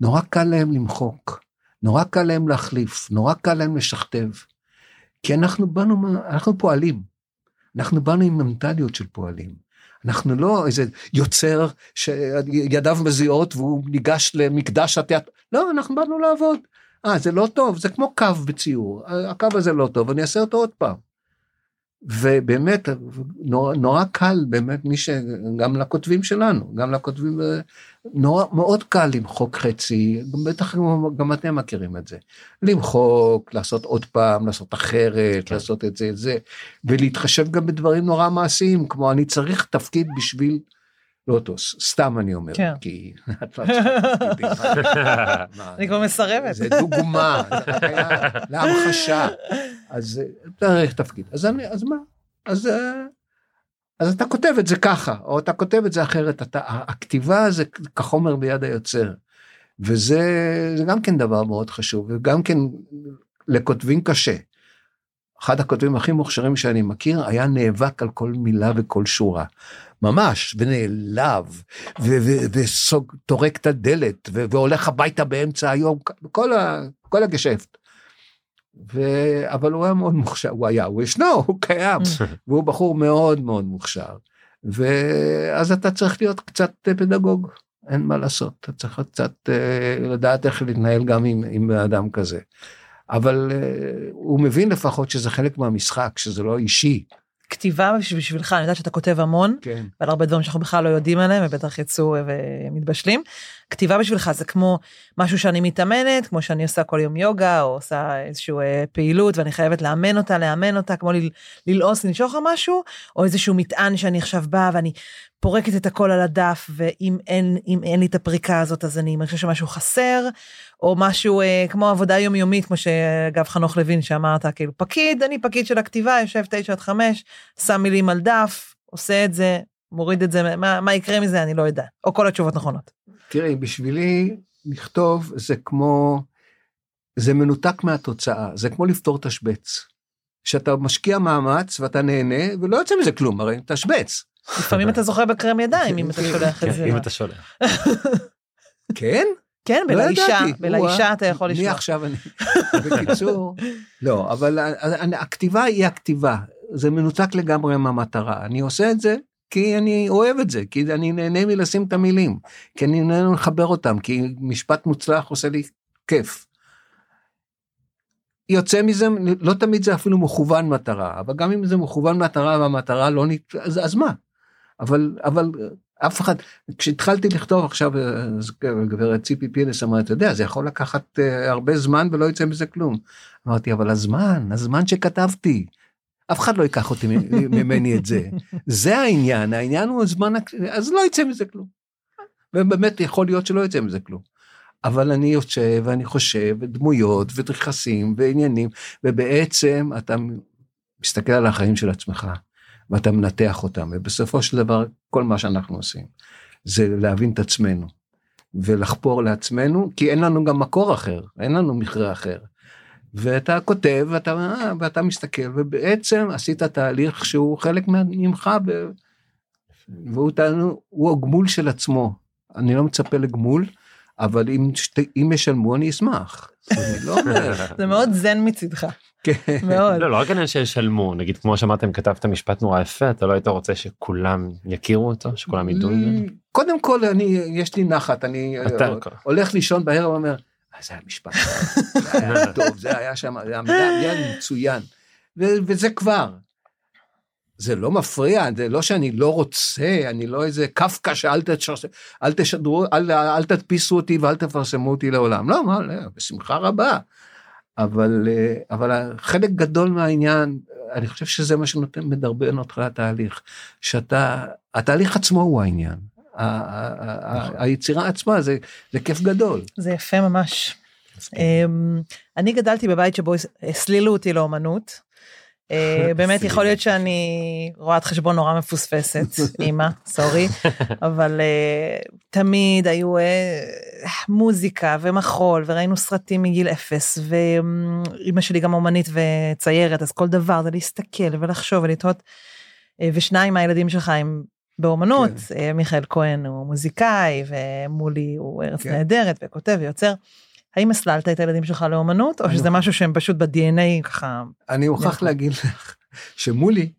נורא קל להם למחוק, נורא קל להם להחליף, נורא קל להם לשכתב. כי אנחנו באנו, אנחנו פועלים. אנחנו באנו עם מנטליות של פועלים. אנחנו לא איזה יוצר שידיו מזיעות והוא ניגש למקדש התיאטר, לא, אנחנו באנו לעבוד. אה, זה לא טוב, זה כמו קו בציור, הקו הזה לא טוב, אני אעשה אותו עוד פעם. ובאמת, נורא, נורא קל, באמת, מי ש... גם לכותבים שלנו, גם לכותבים, אה, נורא, מאוד קל למחוק חצי, בטח גם, אתם מכירים את זה. למחוק, לעשות עוד פעם, לעשות אחרת, כן. לעשות את זה, את זה, ולהתחשב גם בדברים נורא מעשיים, כמו אני צריך תפקיד בשביל... לא טוב, סתם אני אומר, כן. כי את לא צריכה אני כבר מסרבת. זה דוגמה, זה היה להמחשה. אז אה, צריך תפקיד. אז אני, אז מה? אז, אה, אז אתה כותב את זה ככה, או אתה כותב את זה אחרת. אתה, הכתיבה זה כחומר ביד היוצר. וזה זה גם כן דבר מאוד חשוב, וגם כן לכותבים קשה. אחד הכותבים הכי מוכשרים שאני מכיר היה נאבק על כל מילה וכל שורה. ממש, ונעלב, וטורק את הדלת, והולך הביתה באמצע היום, כל, ה- כל הגשפט. ו... אבל הוא היה מאוד מוכשר, הוא היה, הוא ישנו, הוא קיים, והוא בחור מאוד מאוד מוכשר. ואז אתה צריך להיות קצת פדגוג, אין מה לעשות, אתה צריך קצת אה, לדעת איך להתנהל גם עם, עם אדם כזה. אבל אה, הוא מבין לפחות שזה חלק מהמשחק, שזה לא אישי. כתיבה בשב- בשבילך, אני יודעת שאתה כותב המון, כן. ועל הרבה דברים שאנחנו בכלל לא יודעים עליהם, ובטח יצאו אה, ומתבשלים. כתיבה בשבילך זה כמו משהו שאני מתאמנת, כמו שאני עושה כל יום יוגה, או עושה איזושהי אה, פעילות, ואני חייבת לאמן אותה, לאמן אותה, כמו ללעוס, לנשוך על משהו, או איזשהו מטען שאני עכשיו באה ואני פורקת את הכל על הדף, ואם אין, אין לי את הפריקה הזאת, אז אני מרגישה שמשהו חסר, או משהו אה, כמו עבודה יומיומית, כמו שאגב חנוך לוין שאמרת, כאילו פקיד, אני פקיד של הכתיבה, יושב תשע עד חמש, שם מילים על דף, עושה את זה, מוריד את זה, מה, מה יקרה מזה אני לא יודע, או כל התשובות נכונות. תראי, בשבילי לכתוב זה כמו, זה מנותק מהתוצאה, זה כמו לפתור תשבץ. שאתה משקיע מאמץ ואתה נהנה ולא יוצא מזה כלום, הרי תשבץ. לפעמים אתה זוכה בקרם ידיים אם אתה שולח את זה. כן, אם אתה שולח. כן? כן, לא בלאישה. בלאישה אתה יכול מי לשלוח. עכשיו אני... בקיצור, לא, אבל הכתיבה היא הכתיבה, זה מנותק לגמרי מהמטרה. אני עושה את זה כי אני אוהב את זה, כי אני נהנה מלשים את המילים, כי אני נהנה לחבר אותם, כי משפט מוצלח עושה לי כיף. יוצא מזה, לא תמיד זה אפילו מכוון מטרה, אבל גם אם זה מכוון מטרה והמטרה לא נת... אז, אז מה? אבל, אבל אף אחד, כשהתחלתי לכתוב עכשיו, גברת ציפי פינס אמרה, אתה יודע, זה יכול לקחת uh, הרבה זמן ולא יצא מזה כלום. אמרתי, אבל הזמן, הזמן שכתבתי, אף אחד לא ייקח אותי ממני את זה. זה העניין, העניין הוא הזמן, אז לא יצא מזה כלום. ובאמת יכול להיות שלא יצא מזה כלום. אבל אני יושב ואני חושב, ודמויות, ודרכסים, ועניינים, ובעצם אתה מסתכל על החיים של עצמך, ואתה מנתח אותם, ובסופו של דבר, כל מה שאנחנו עושים, זה להבין את עצמנו ולחפור לעצמנו כי אין לנו גם מקור אחר אין לנו מכרה אחר. ואתה כותב ואתה, ואתה מסתכל ובעצם עשית תהליך שהוא חלק ממך ו... והוא תענו, הוא הגמול של עצמו אני לא מצפה לגמול אבל אם, שת, אם ישלמו אני אשמח. לא זה מאוד זן מצידך, כן. מאוד. לא, לא רק עניין שישלמו, נגיד כמו שאמרתם כתבת משפט נורא יפה, אתה לא היית רוצה שכולם יכירו אותו, שכולם ידעו ממנו? קודם כל אני יש לי נחת אני הולך לישון בערב ואומר "אה, זה היה משפט זה היה טוב זה היה שם זה היה מצוין וזה כבר. זה לא מפריע זה לא שאני לא רוצה אני לא איזה קפקא שאל תשדרו אל תשדרו אל, אל תדפיסו אותי ואל תפרסמו אותי לעולם לא מה לא, בשמחה רבה. אבל אה, אבל חלק גדול מהעניין אני חושב שזה מה שנותן מדרבן אותך לתהליך שאתה התהליך עצמו הוא העניין. ה- היצירה עצמה זה זה כיף גדול. זה יפה ממש. אמ, אני גדלתי בבית שבו הסלילו אותי לאומנות. אה, באמת יכול להיות שאני רואת חשבון נורא מפוספסת, אימא, סורי, אבל אה, תמיד היו אה, מוזיקה ומחול וראינו סרטים מגיל אפס ואימא שלי גם אומנית וציירת אז כל דבר זה להסתכל ולחשוב ולתהות. ושניים מהילדים שלך הם באומנות, אה, מיכאל כהן הוא מוזיקאי ומולי הוא ארץ כן. נהדרת וכותב ויוצר. האם הסללת את הילדים שלך לאומנות או שזה משהו שהם פשוט ב-DNA ככה אני מוכרח. להגיד לך שמולי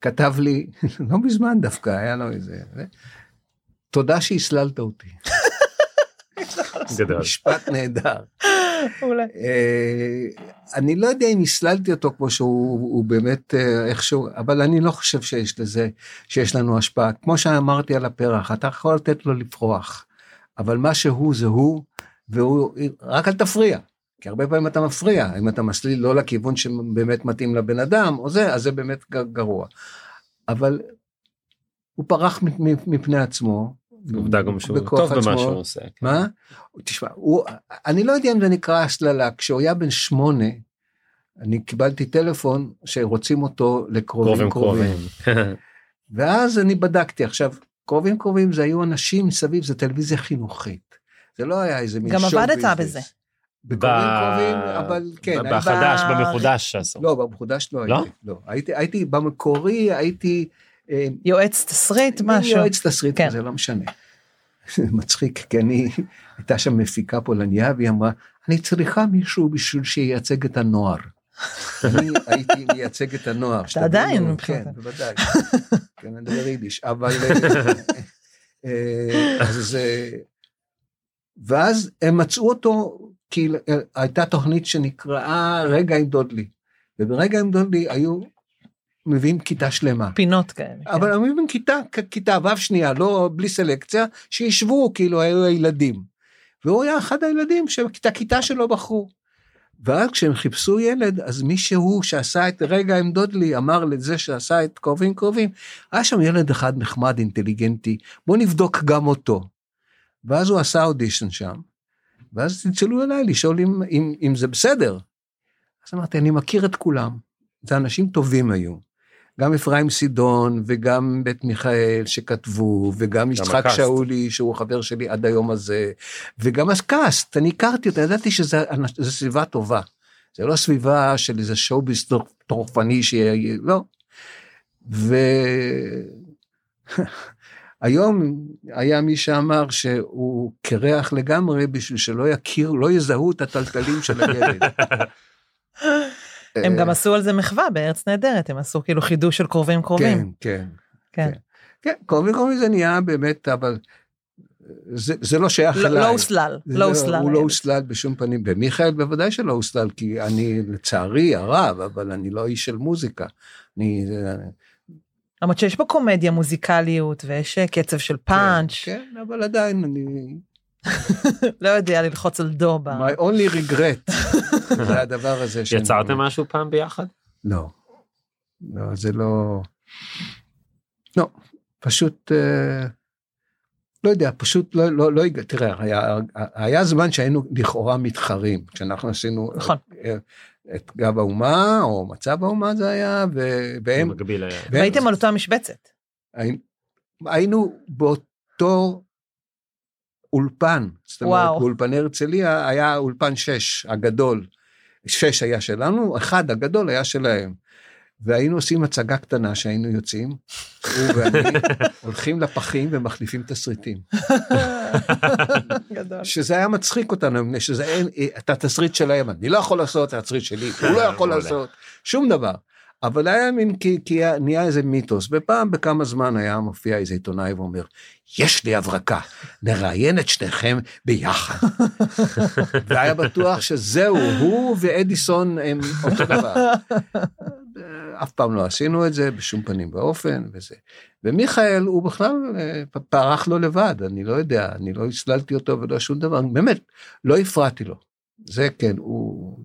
כתב לי לא מזמן דווקא היה לו איזה זה, תודה שהסללת אותי גדול. משפט נהדר אולי. אה, אני לא יודע אם הסללתי אותו כמו שהוא הוא באמת אה, איכשהו אבל אני לא חושב שיש לזה שיש לנו השפעה כמו שאמרתי על הפרח אתה יכול לתת לו לפרוח אבל מה שהוא זה הוא והוא רק אל תפריע. כי הרבה פעמים אתה מפריע אם אתה מסליל לא לכיוון שבאמת מתאים לבן אדם או זה אז זה באמת גרוע. אבל הוא פרח מפ- מפני עצמו. עובדה גם שהוא טוב במה עצמו. שהוא עושה. כן. מה? תשמע, הוא, אני לא יודע אם זה נקרא הסללה, כשהוא היה בן שמונה, אני קיבלתי טלפון שרוצים אותו לקרובים קרובים קרובים. ואז אני בדקתי, עכשיו, קרובים קרובים זה היו אנשים מסביב, זה טלוויזיה חינוכית. זה לא היה איזה מין גם שואו עבדת ביזנס. בזה. בקרובים ב- קרובים, אבל כן. בחדש, ב- במחודש שעשו. לא, במחודש לא לא? הייתי. לא, הייתי, הייתי במקורי, הייתי... אה, יועץ תסריט משהו. יועץ תסריט כן. כזה, לא משנה. מצחיק, כי אני, הייתה שם מפיקה פולניה, והיא אמרה, אני צריכה מישהו בשביל שייצג את הנוער. אני הייתי מייצג את הנוער. שתבינו, עדיין, כן. בוודאי. כן, אני מדבר יידיש, אבל... אה, אז... אה, ואז הם מצאו אותו, כי הייתה תוכנית שנקראה רגע עם דודלי. וברגע עם דודלי היו מביאים כיתה שלמה. פינות כאלה. כן. אבל הם היו כיתה, כיתה ו' שנייה, לא בלי סלקציה, שישבו כאילו היו הילדים. והוא היה אחד הילדים שאת הכיתה שלו בחרו. ואז כשהם חיפשו ילד, אז מישהו שעשה את רגע עם דודלי אמר לזה שעשה את קרובים קרובים, היה שם ילד אחד נחמד, אינטליגנטי, בוא נבדוק גם אותו. ואז הוא עשה אודישן שם, ואז צלצלו אליי לשאול אם, אם, אם זה בסדר. אז אמרתי, אני מכיר את כולם, זה אנשים טובים היו. גם אפרים סידון וגם בית מיכאל שכתבו וגם יצחק. שאולי שהוא חבר שלי עד היום הזה וגם הקאסט אני הכרתי אותה ידעתי שזה אנש- זו סביבה טובה. זה לא סביבה של איזה שואוביס טורפני שיהיה לא. והיום היה מי שאמר שהוא קרח לגמרי בשביל שלא יכיר לא יזהו את הטלטלים של הילד. הם גם אה, עשו על זה מחווה בארץ נהדרת, הם עשו כאילו חידוש של קרובים קרובים. כן, כן. כן. כן, קרובים קרובים זה נהיה באמת, אבל זה, זה לא שייך לא- אליי. לא הוסלל, לא הוסלל. הוא לא. הוסלל בשום פנים. במיכאל בוודאי שלא הוסלל, כי אני לצערי הרב, אבל אני לא איש של מוזיקה. אני... למרות שיש פה קומדיה מוזיקליות ויש אה, קצב של פאנץ', כן, כן, אבל עדיין אני... לא יודע ללחוץ על דו. ב- My only regret זה הדבר הזה. יצרתם משהו פעם ביחד? לא. לא, זה לא... לא, פשוט... אה, לא יודע, פשוט לא, לא, לא, תראה, היה, היה זמן שהיינו לכאורה מתחרים, כשאנחנו עשינו נכון. את, את גב האומה, או מצב האומה זה היה, ו- והם, במקביל היה. והם- והייתם על אותה משבצת. היינו- היינו באות- בתור אולפן. זאת אומרת, וואו. באולפני הרצליה היה אולפן 6 הגדול. 6 היה שלנו, אחד הגדול היה שלהם. והיינו עושים הצגה קטנה שהיינו יוצאים, הוא ואני, הולכים לפחים ומחליפים תסריטים. גדול. שזה היה מצחיק אותנו, מפני שזה אין, את התסריט שלהם, אני לא יכול לעשות את התסריט שלי, הוא לא יכול מעולה. לעשות שום דבר. אבל היה מין, כי, כי היה- נהיה איזה מיתוס, ופעם בכמה זמן היה מופיע איזה עיתונאי ואומר, יש לי הברקה, נראיין את שניכם ביחד. והיה בטוח שזהו, הוא ואדיסון הם אותו דבר. אף פעם לא עשינו את זה בשום פנים ואופן וזה. ומיכאל הוא בכלל אה, פרח לו לבד, אני לא יודע, אני לא הסללתי אותו ולא שום דבר, באמת, לא הפרעתי לו. זה כן, הוא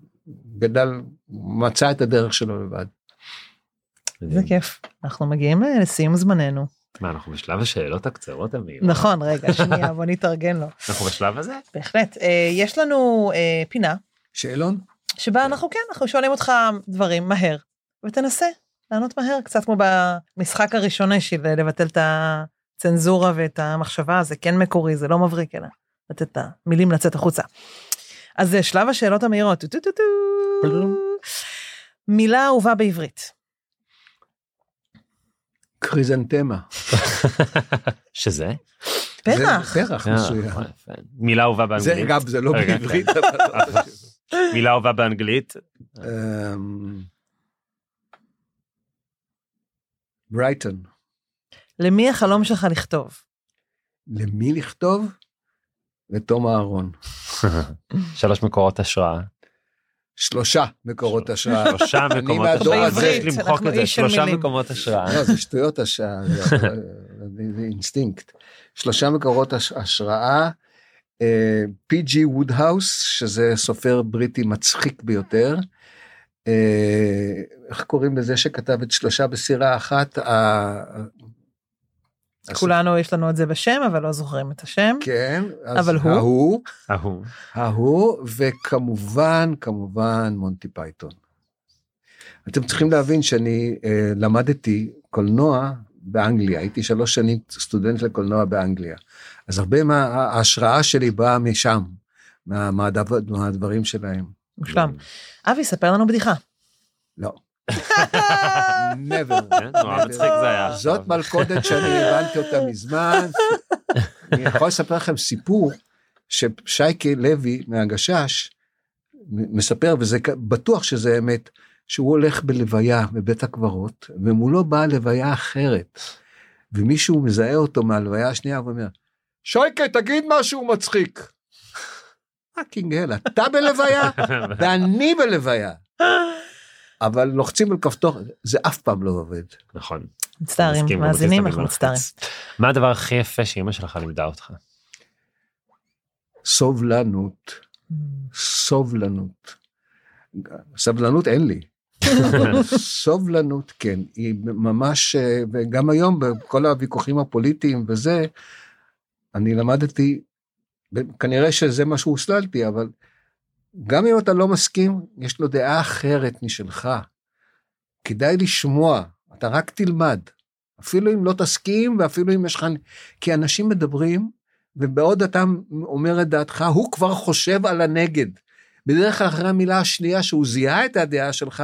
גדל, מצא את הדרך שלו לבד. זה כיף. אנחנו מגיעים אה, לסיום זמננו. מה אנחנו בשלב השאלות הקצרות המהירות? נכון, רגע, שנייה, בוא נתארגן לו. אנחנו בשלב הזה? בהחלט. אה, יש לנו אה, פינה שאלון? שבה אנחנו כן, אנחנו שואלים אותך דברים מהר, ותנסה לענות מהר, קצת כמו במשחק הראשוני של לבטל את הצנזורה ואת המחשבה, זה כן מקורי, זה לא מבריק, אלא לתת את המילים לצאת החוצה. אז זה שלב השאלות המהירות. מילה אהובה בעברית. קריזנטמה. שזה? פרח. זה פרח אה, מסוים. יפה. מילה אהובה זה באנגלית? אגב, זה לא בעברית, חשוב. מילה אהובה באנגלית? אמ, ברייטון. למי החלום שלך לכתוב? למי לכתוב? לתום אהרון. שלוש מקורות השראה. שלושה מקורות השראה. שלושה אני מקומות מהדור השראה. הזה. למחוק את זה. שלושה. מקומות השראה. לא, זה שטויות השעה, זה אינסטינקט. שלושה מקורות הש- השראה, פי.ג'י וודהאוס, שזה סופר בריטי מצחיק ביותר. אה, איך קוראים לזה שכתב את שלושה בסירה אחת? כולנו יש לנו את זה בשם, אבל לא זוכרים את השם. כן, אז אבל הוא? ההוא, ההוא. ההוא, וכמובן, כמובן, מונטי פייתון. אתם צריכים להבין שאני אה, למדתי קולנוע באנגליה, הייתי שלוש שנים סטודנט לקולנוע באנגליה. אז הרבה מההשראה שלי באה משם, מה, מהדבר, מהדברים שלהם. מושלם. אבי, ספר לנו בדיחה. לא. Never. כן, נורא מצחיק זה היה. זאת מלכודת שאני הבנתי אותה מזמן. אני יכול לספר לכם סיפור ששייקה לוי מהגשש מספר, וזה בטוח שזה אמת, שהוא הולך בלוויה בבית הקברות, ומולו באה לוויה אחרת, ומישהו מזהה אותו מהלוויה השנייה ואומר, שייקה, תגיד משהו מצחיק. פאקינג הל, אתה בלוויה ואני בלוויה. אבל לוחצים על כפתור, זה אף פעם לא עובד. נכון. מצטערים, מאזינים, אנחנו מצטערים. מה הדבר הכי יפה שאימא שלך לימדה אותך? סובלנות, סובלנות. סבלנות אין לי. סובלנות כן, היא ממש, וגם היום בכל הוויכוחים הפוליטיים וזה, אני למדתי, כנראה שזה מה שהוסללתי, אבל גם אם אתה לא מסכים, יש לו דעה אחרת משלך. כדאי לשמוע, אתה רק תלמד. אפילו אם לא תסכים ואפילו אם יש לך... כי אנשים מדברים, ובעוד אתה אומר את דעתך, הוא כבר חושב על הנגד. בדרך כלל אחרי המילה השנייה שהוא זיהה את הדעה שלך,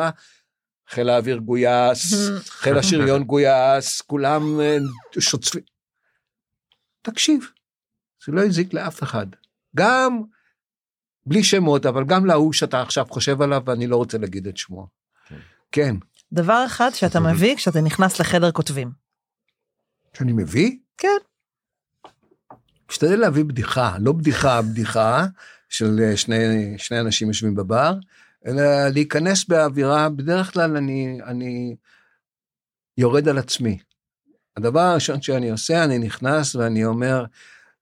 חיל האוויר גויס, חיל השריון גויס, כולם אה, שוצפים. תקשיב, זה לא הזיק לאף אחד. גם בלי שמות, אבל גם להוא שאתה עכשיו חושב עליו ואני לא רוצה להגיד את שמו. כן. כן. דבר אחד שאתה מביא כשאתה נכנס לחדר כותבים. שאני מביא? כן. משתדל להביא בדיחה, לא בדיחה, בדיחה של אה, שני, שני אנשים יושבים בבר, אלא להיכנס באווירה, בדרך כלל אני, אני יורד על עצמי. הדבר הראשון שאני עושה, אני נכנס ואני אומר,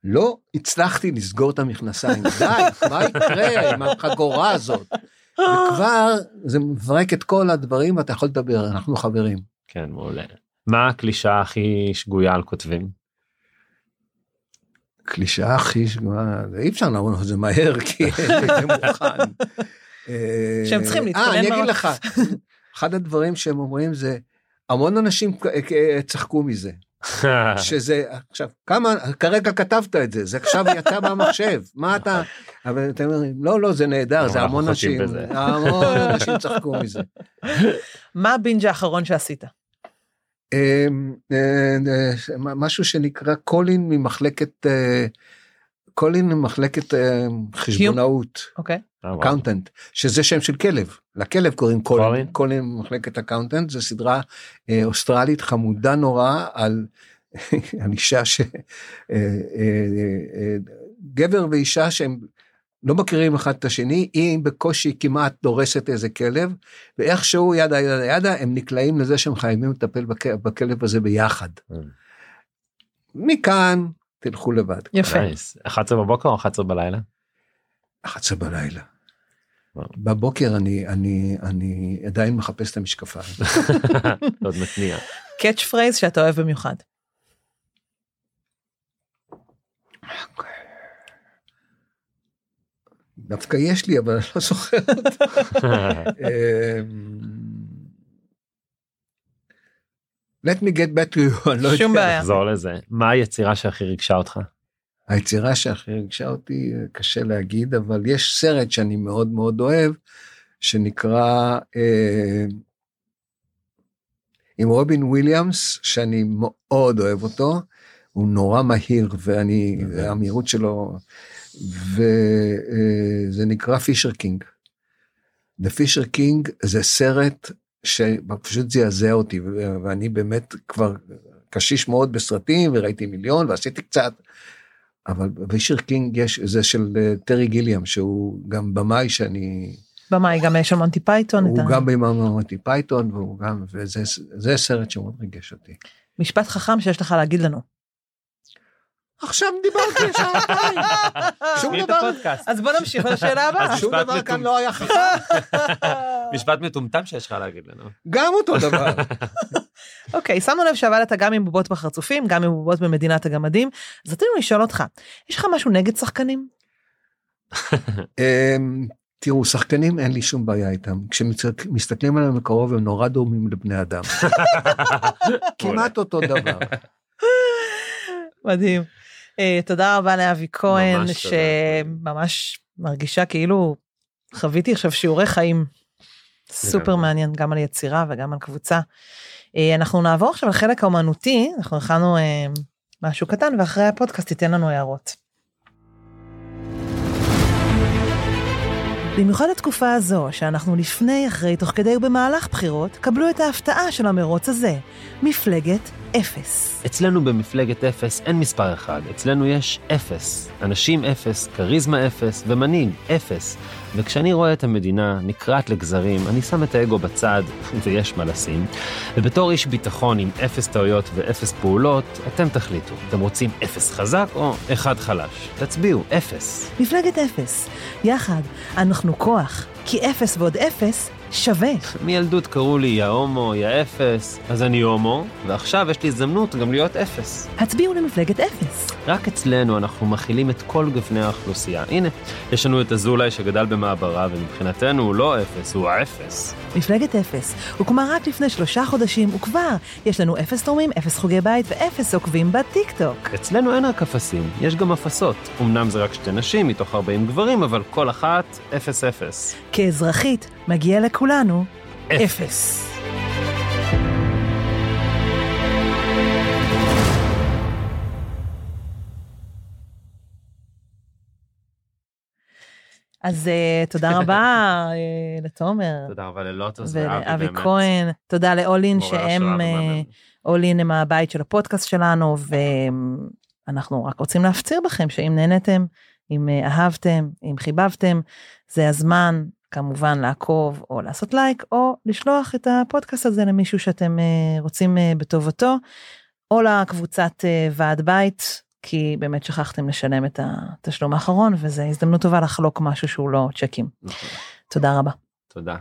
לא הצלחתי לסגור את המכנסיים, די, מה יקרה עם החגורה הזאת? וכבר זה מפרק את כל הדברים ואתה יכול לדבר, אנחנו חברים. כן, מעולה. מה הקלישאה הכי שגויה על כותבים? קלישאה הכי שגויה, אי אפשר לעמוד את זה מהר כי זה מוכן. שהם צריכים להתכונן אה, אני אגיד. לך, אחד הדברים שהם אומרים זה, המון אנשים צחקו מזה. שזה עכשיו כמה כרגע כתבת את זה זה עכשיו יצא מהמחשב מה אתה אבל אתם אומרים לא לא זה נהדר זה המון אנשים. המון אנשים צחקו מזה. מה הבינג' האחרון שעשית? אמ, אה, אה, משהו שנקרא קולין ממחלקת אה, קולין ממחלקת חשבונאות אוקיי. accountant שזה שם של כלב לכלב קוראים קולין קולין? ממחלקת accountant זו סדרה אה, אוסטרלית חמודה נורא על על אישה ש... אה, אה, גבר ואישה שהם לא מכירים אחד את השני היא בקושי כמעט דורסת איזה כלב ואיכשהו ידה ידה ידה הם נקלעים לזה שהם חייבים לטפל בכ- בכלב הזה ביחד. Mm. מכאן תלכו לבד. יפה. נייס. 11 בבוקר או 11 בלילה? 11 בלילה. בבוקר אני אני אני עדיין מחפש את המשקפיים. עוד מתניע. catch phrase שאתה אוהב במיוחד. דווקא יש לי אבל אני לא זוכר. אמ, Let me get back to you, אני לא יודע. שום בעיה. נחזור לזה. מה היצירה שהכי ריגשה אותך? היצירה שהכי ריגשה אותי קשה להגיד אבל יש סרט שאני מאוד מאוד אוהב שנקרא אה, עם רובין וויליאמס שאני מאוד אוהב אותו הוא נורא מהיר ואני אוקיי. המהירות שלו וזה נקרא Fisher King. The Fisher King זה סרט שפשוט זעזע אותי ואני באמת כבר קשיש מאוד בסרטים וראיתי מיליון ועשיתי קצת. אבל ב Fisher King יש זה של אה, טרי גיליאם שהוא גם במאי שאני במאי גם יש של מונטי פייתון. הוא גם במונטי פייתון והוא גם וזה זה סרט שמאוד ריגש אותי. משפט חכם שיש לך להגיד לנו. עכשיו דיברתי שעתיים שום דבר. אז בוא נמשיך לשאלה הבאה. אז שום דבר כאן. לא היה חכם משפט מטומטם שיש לך להגיד לנו. גם אותו דבר. אוקיי, שמנו לב שעבדת גם עם בובות בחרצופים, גם עם בובות במדינת הגמדים. אז רצינו לשאול אותך, יש לך משהו נגד שחקנים? אמ, תראו שחקנים אין לי שום בעיה איתם כשמסתכלים עליהם מקרוב הם נורא דומים לבני אדם. כמעט אותו דבר. מדהים. אה, תודה רבה לאבי כהן. שממש מרגישה כאילו חוויתי עכשיו שיעורי חיים סופר. מעניין, גם על יצירה וגם על קבוצה. אה, אנחנו נעבור עכשיו לחלק האומנותי, אנחנו הכנו אה, משהו קטן, ואחרי הפודקאסט תיתן לנו הערות. במיוחד התקופה הזו, שאנחנו לפני, אחרי, תוך כדי ובמהלך בחירות, קבלו את ההפתעה של המרוץ הזה, מפלגת אפס. אצלנו במפלגת אפס אין מספר אחד, אצלנו יש אפס. אנשים אפס, כריזמה אפס ומנהיג אפס. וכשאני רואה את המדינה נקרעת לגזרים, אני שם את האגו בצד, ויש מה לשים. ובתור איש ביטחון עם אפס טעויות ואפס פעולות, אתם תחליטו. אתם רוצים אפס חזק או אחד חלש? תצביעו, אפס. מפלגת אפס. יחד, אנחנו כוח, כי אפס ועוד אפס שווה. מילדות קראו לי יא הומו, יא אפס, אז אני הומו, ועכשיו יש לי הזדמנות גם להיות אפס. הצביעו למפלגת אפס. רק אצלנו אנחנו מכילים את כל גווני האוכלוסייה. הנה, יש לנו את אזולאי שגדל במעברה, ומבחינתנו הוא לא אפס, הוא האפס. מפלגת אפס הוקמה רק לפני שלושה חודשים, וכבר יש לנו אפס תורמים, אפס חוגי בית ואפס עוקבים בטיקטוק. אצלנו אין רק אפסים, יש גם אפסות. אמנם זה רק שתי נשים מתוך 40 גברים, אבל כל אחת אפס אפס. כאזרחית, מגיע לכולנו אפס. אז uh, תודה רבה uh, לתומר. תודה רבה ללוטוס ולאבי כהן, תודה לאולין שהם. אה, אולין הם הבית של הפודקאסט שלנו ואנחנו רק רוצים להפציר בכם שאם נהנתם, אם אה, אהבתם, אם חיבבתם, זה הזמן כמובן לעקוב או לעשות לייק או לשלוח את הפודקאסט הזה למישהו שאתם אה, רוצים אה, בטובתו או לקבוצת אה, ועד בית כי באמת שכחתם לשלם את התשלום האחרון וזו הזדמנות טובה לחלוק משהו שהוא לא צ'קים. נכון. תודה רבה. תודה.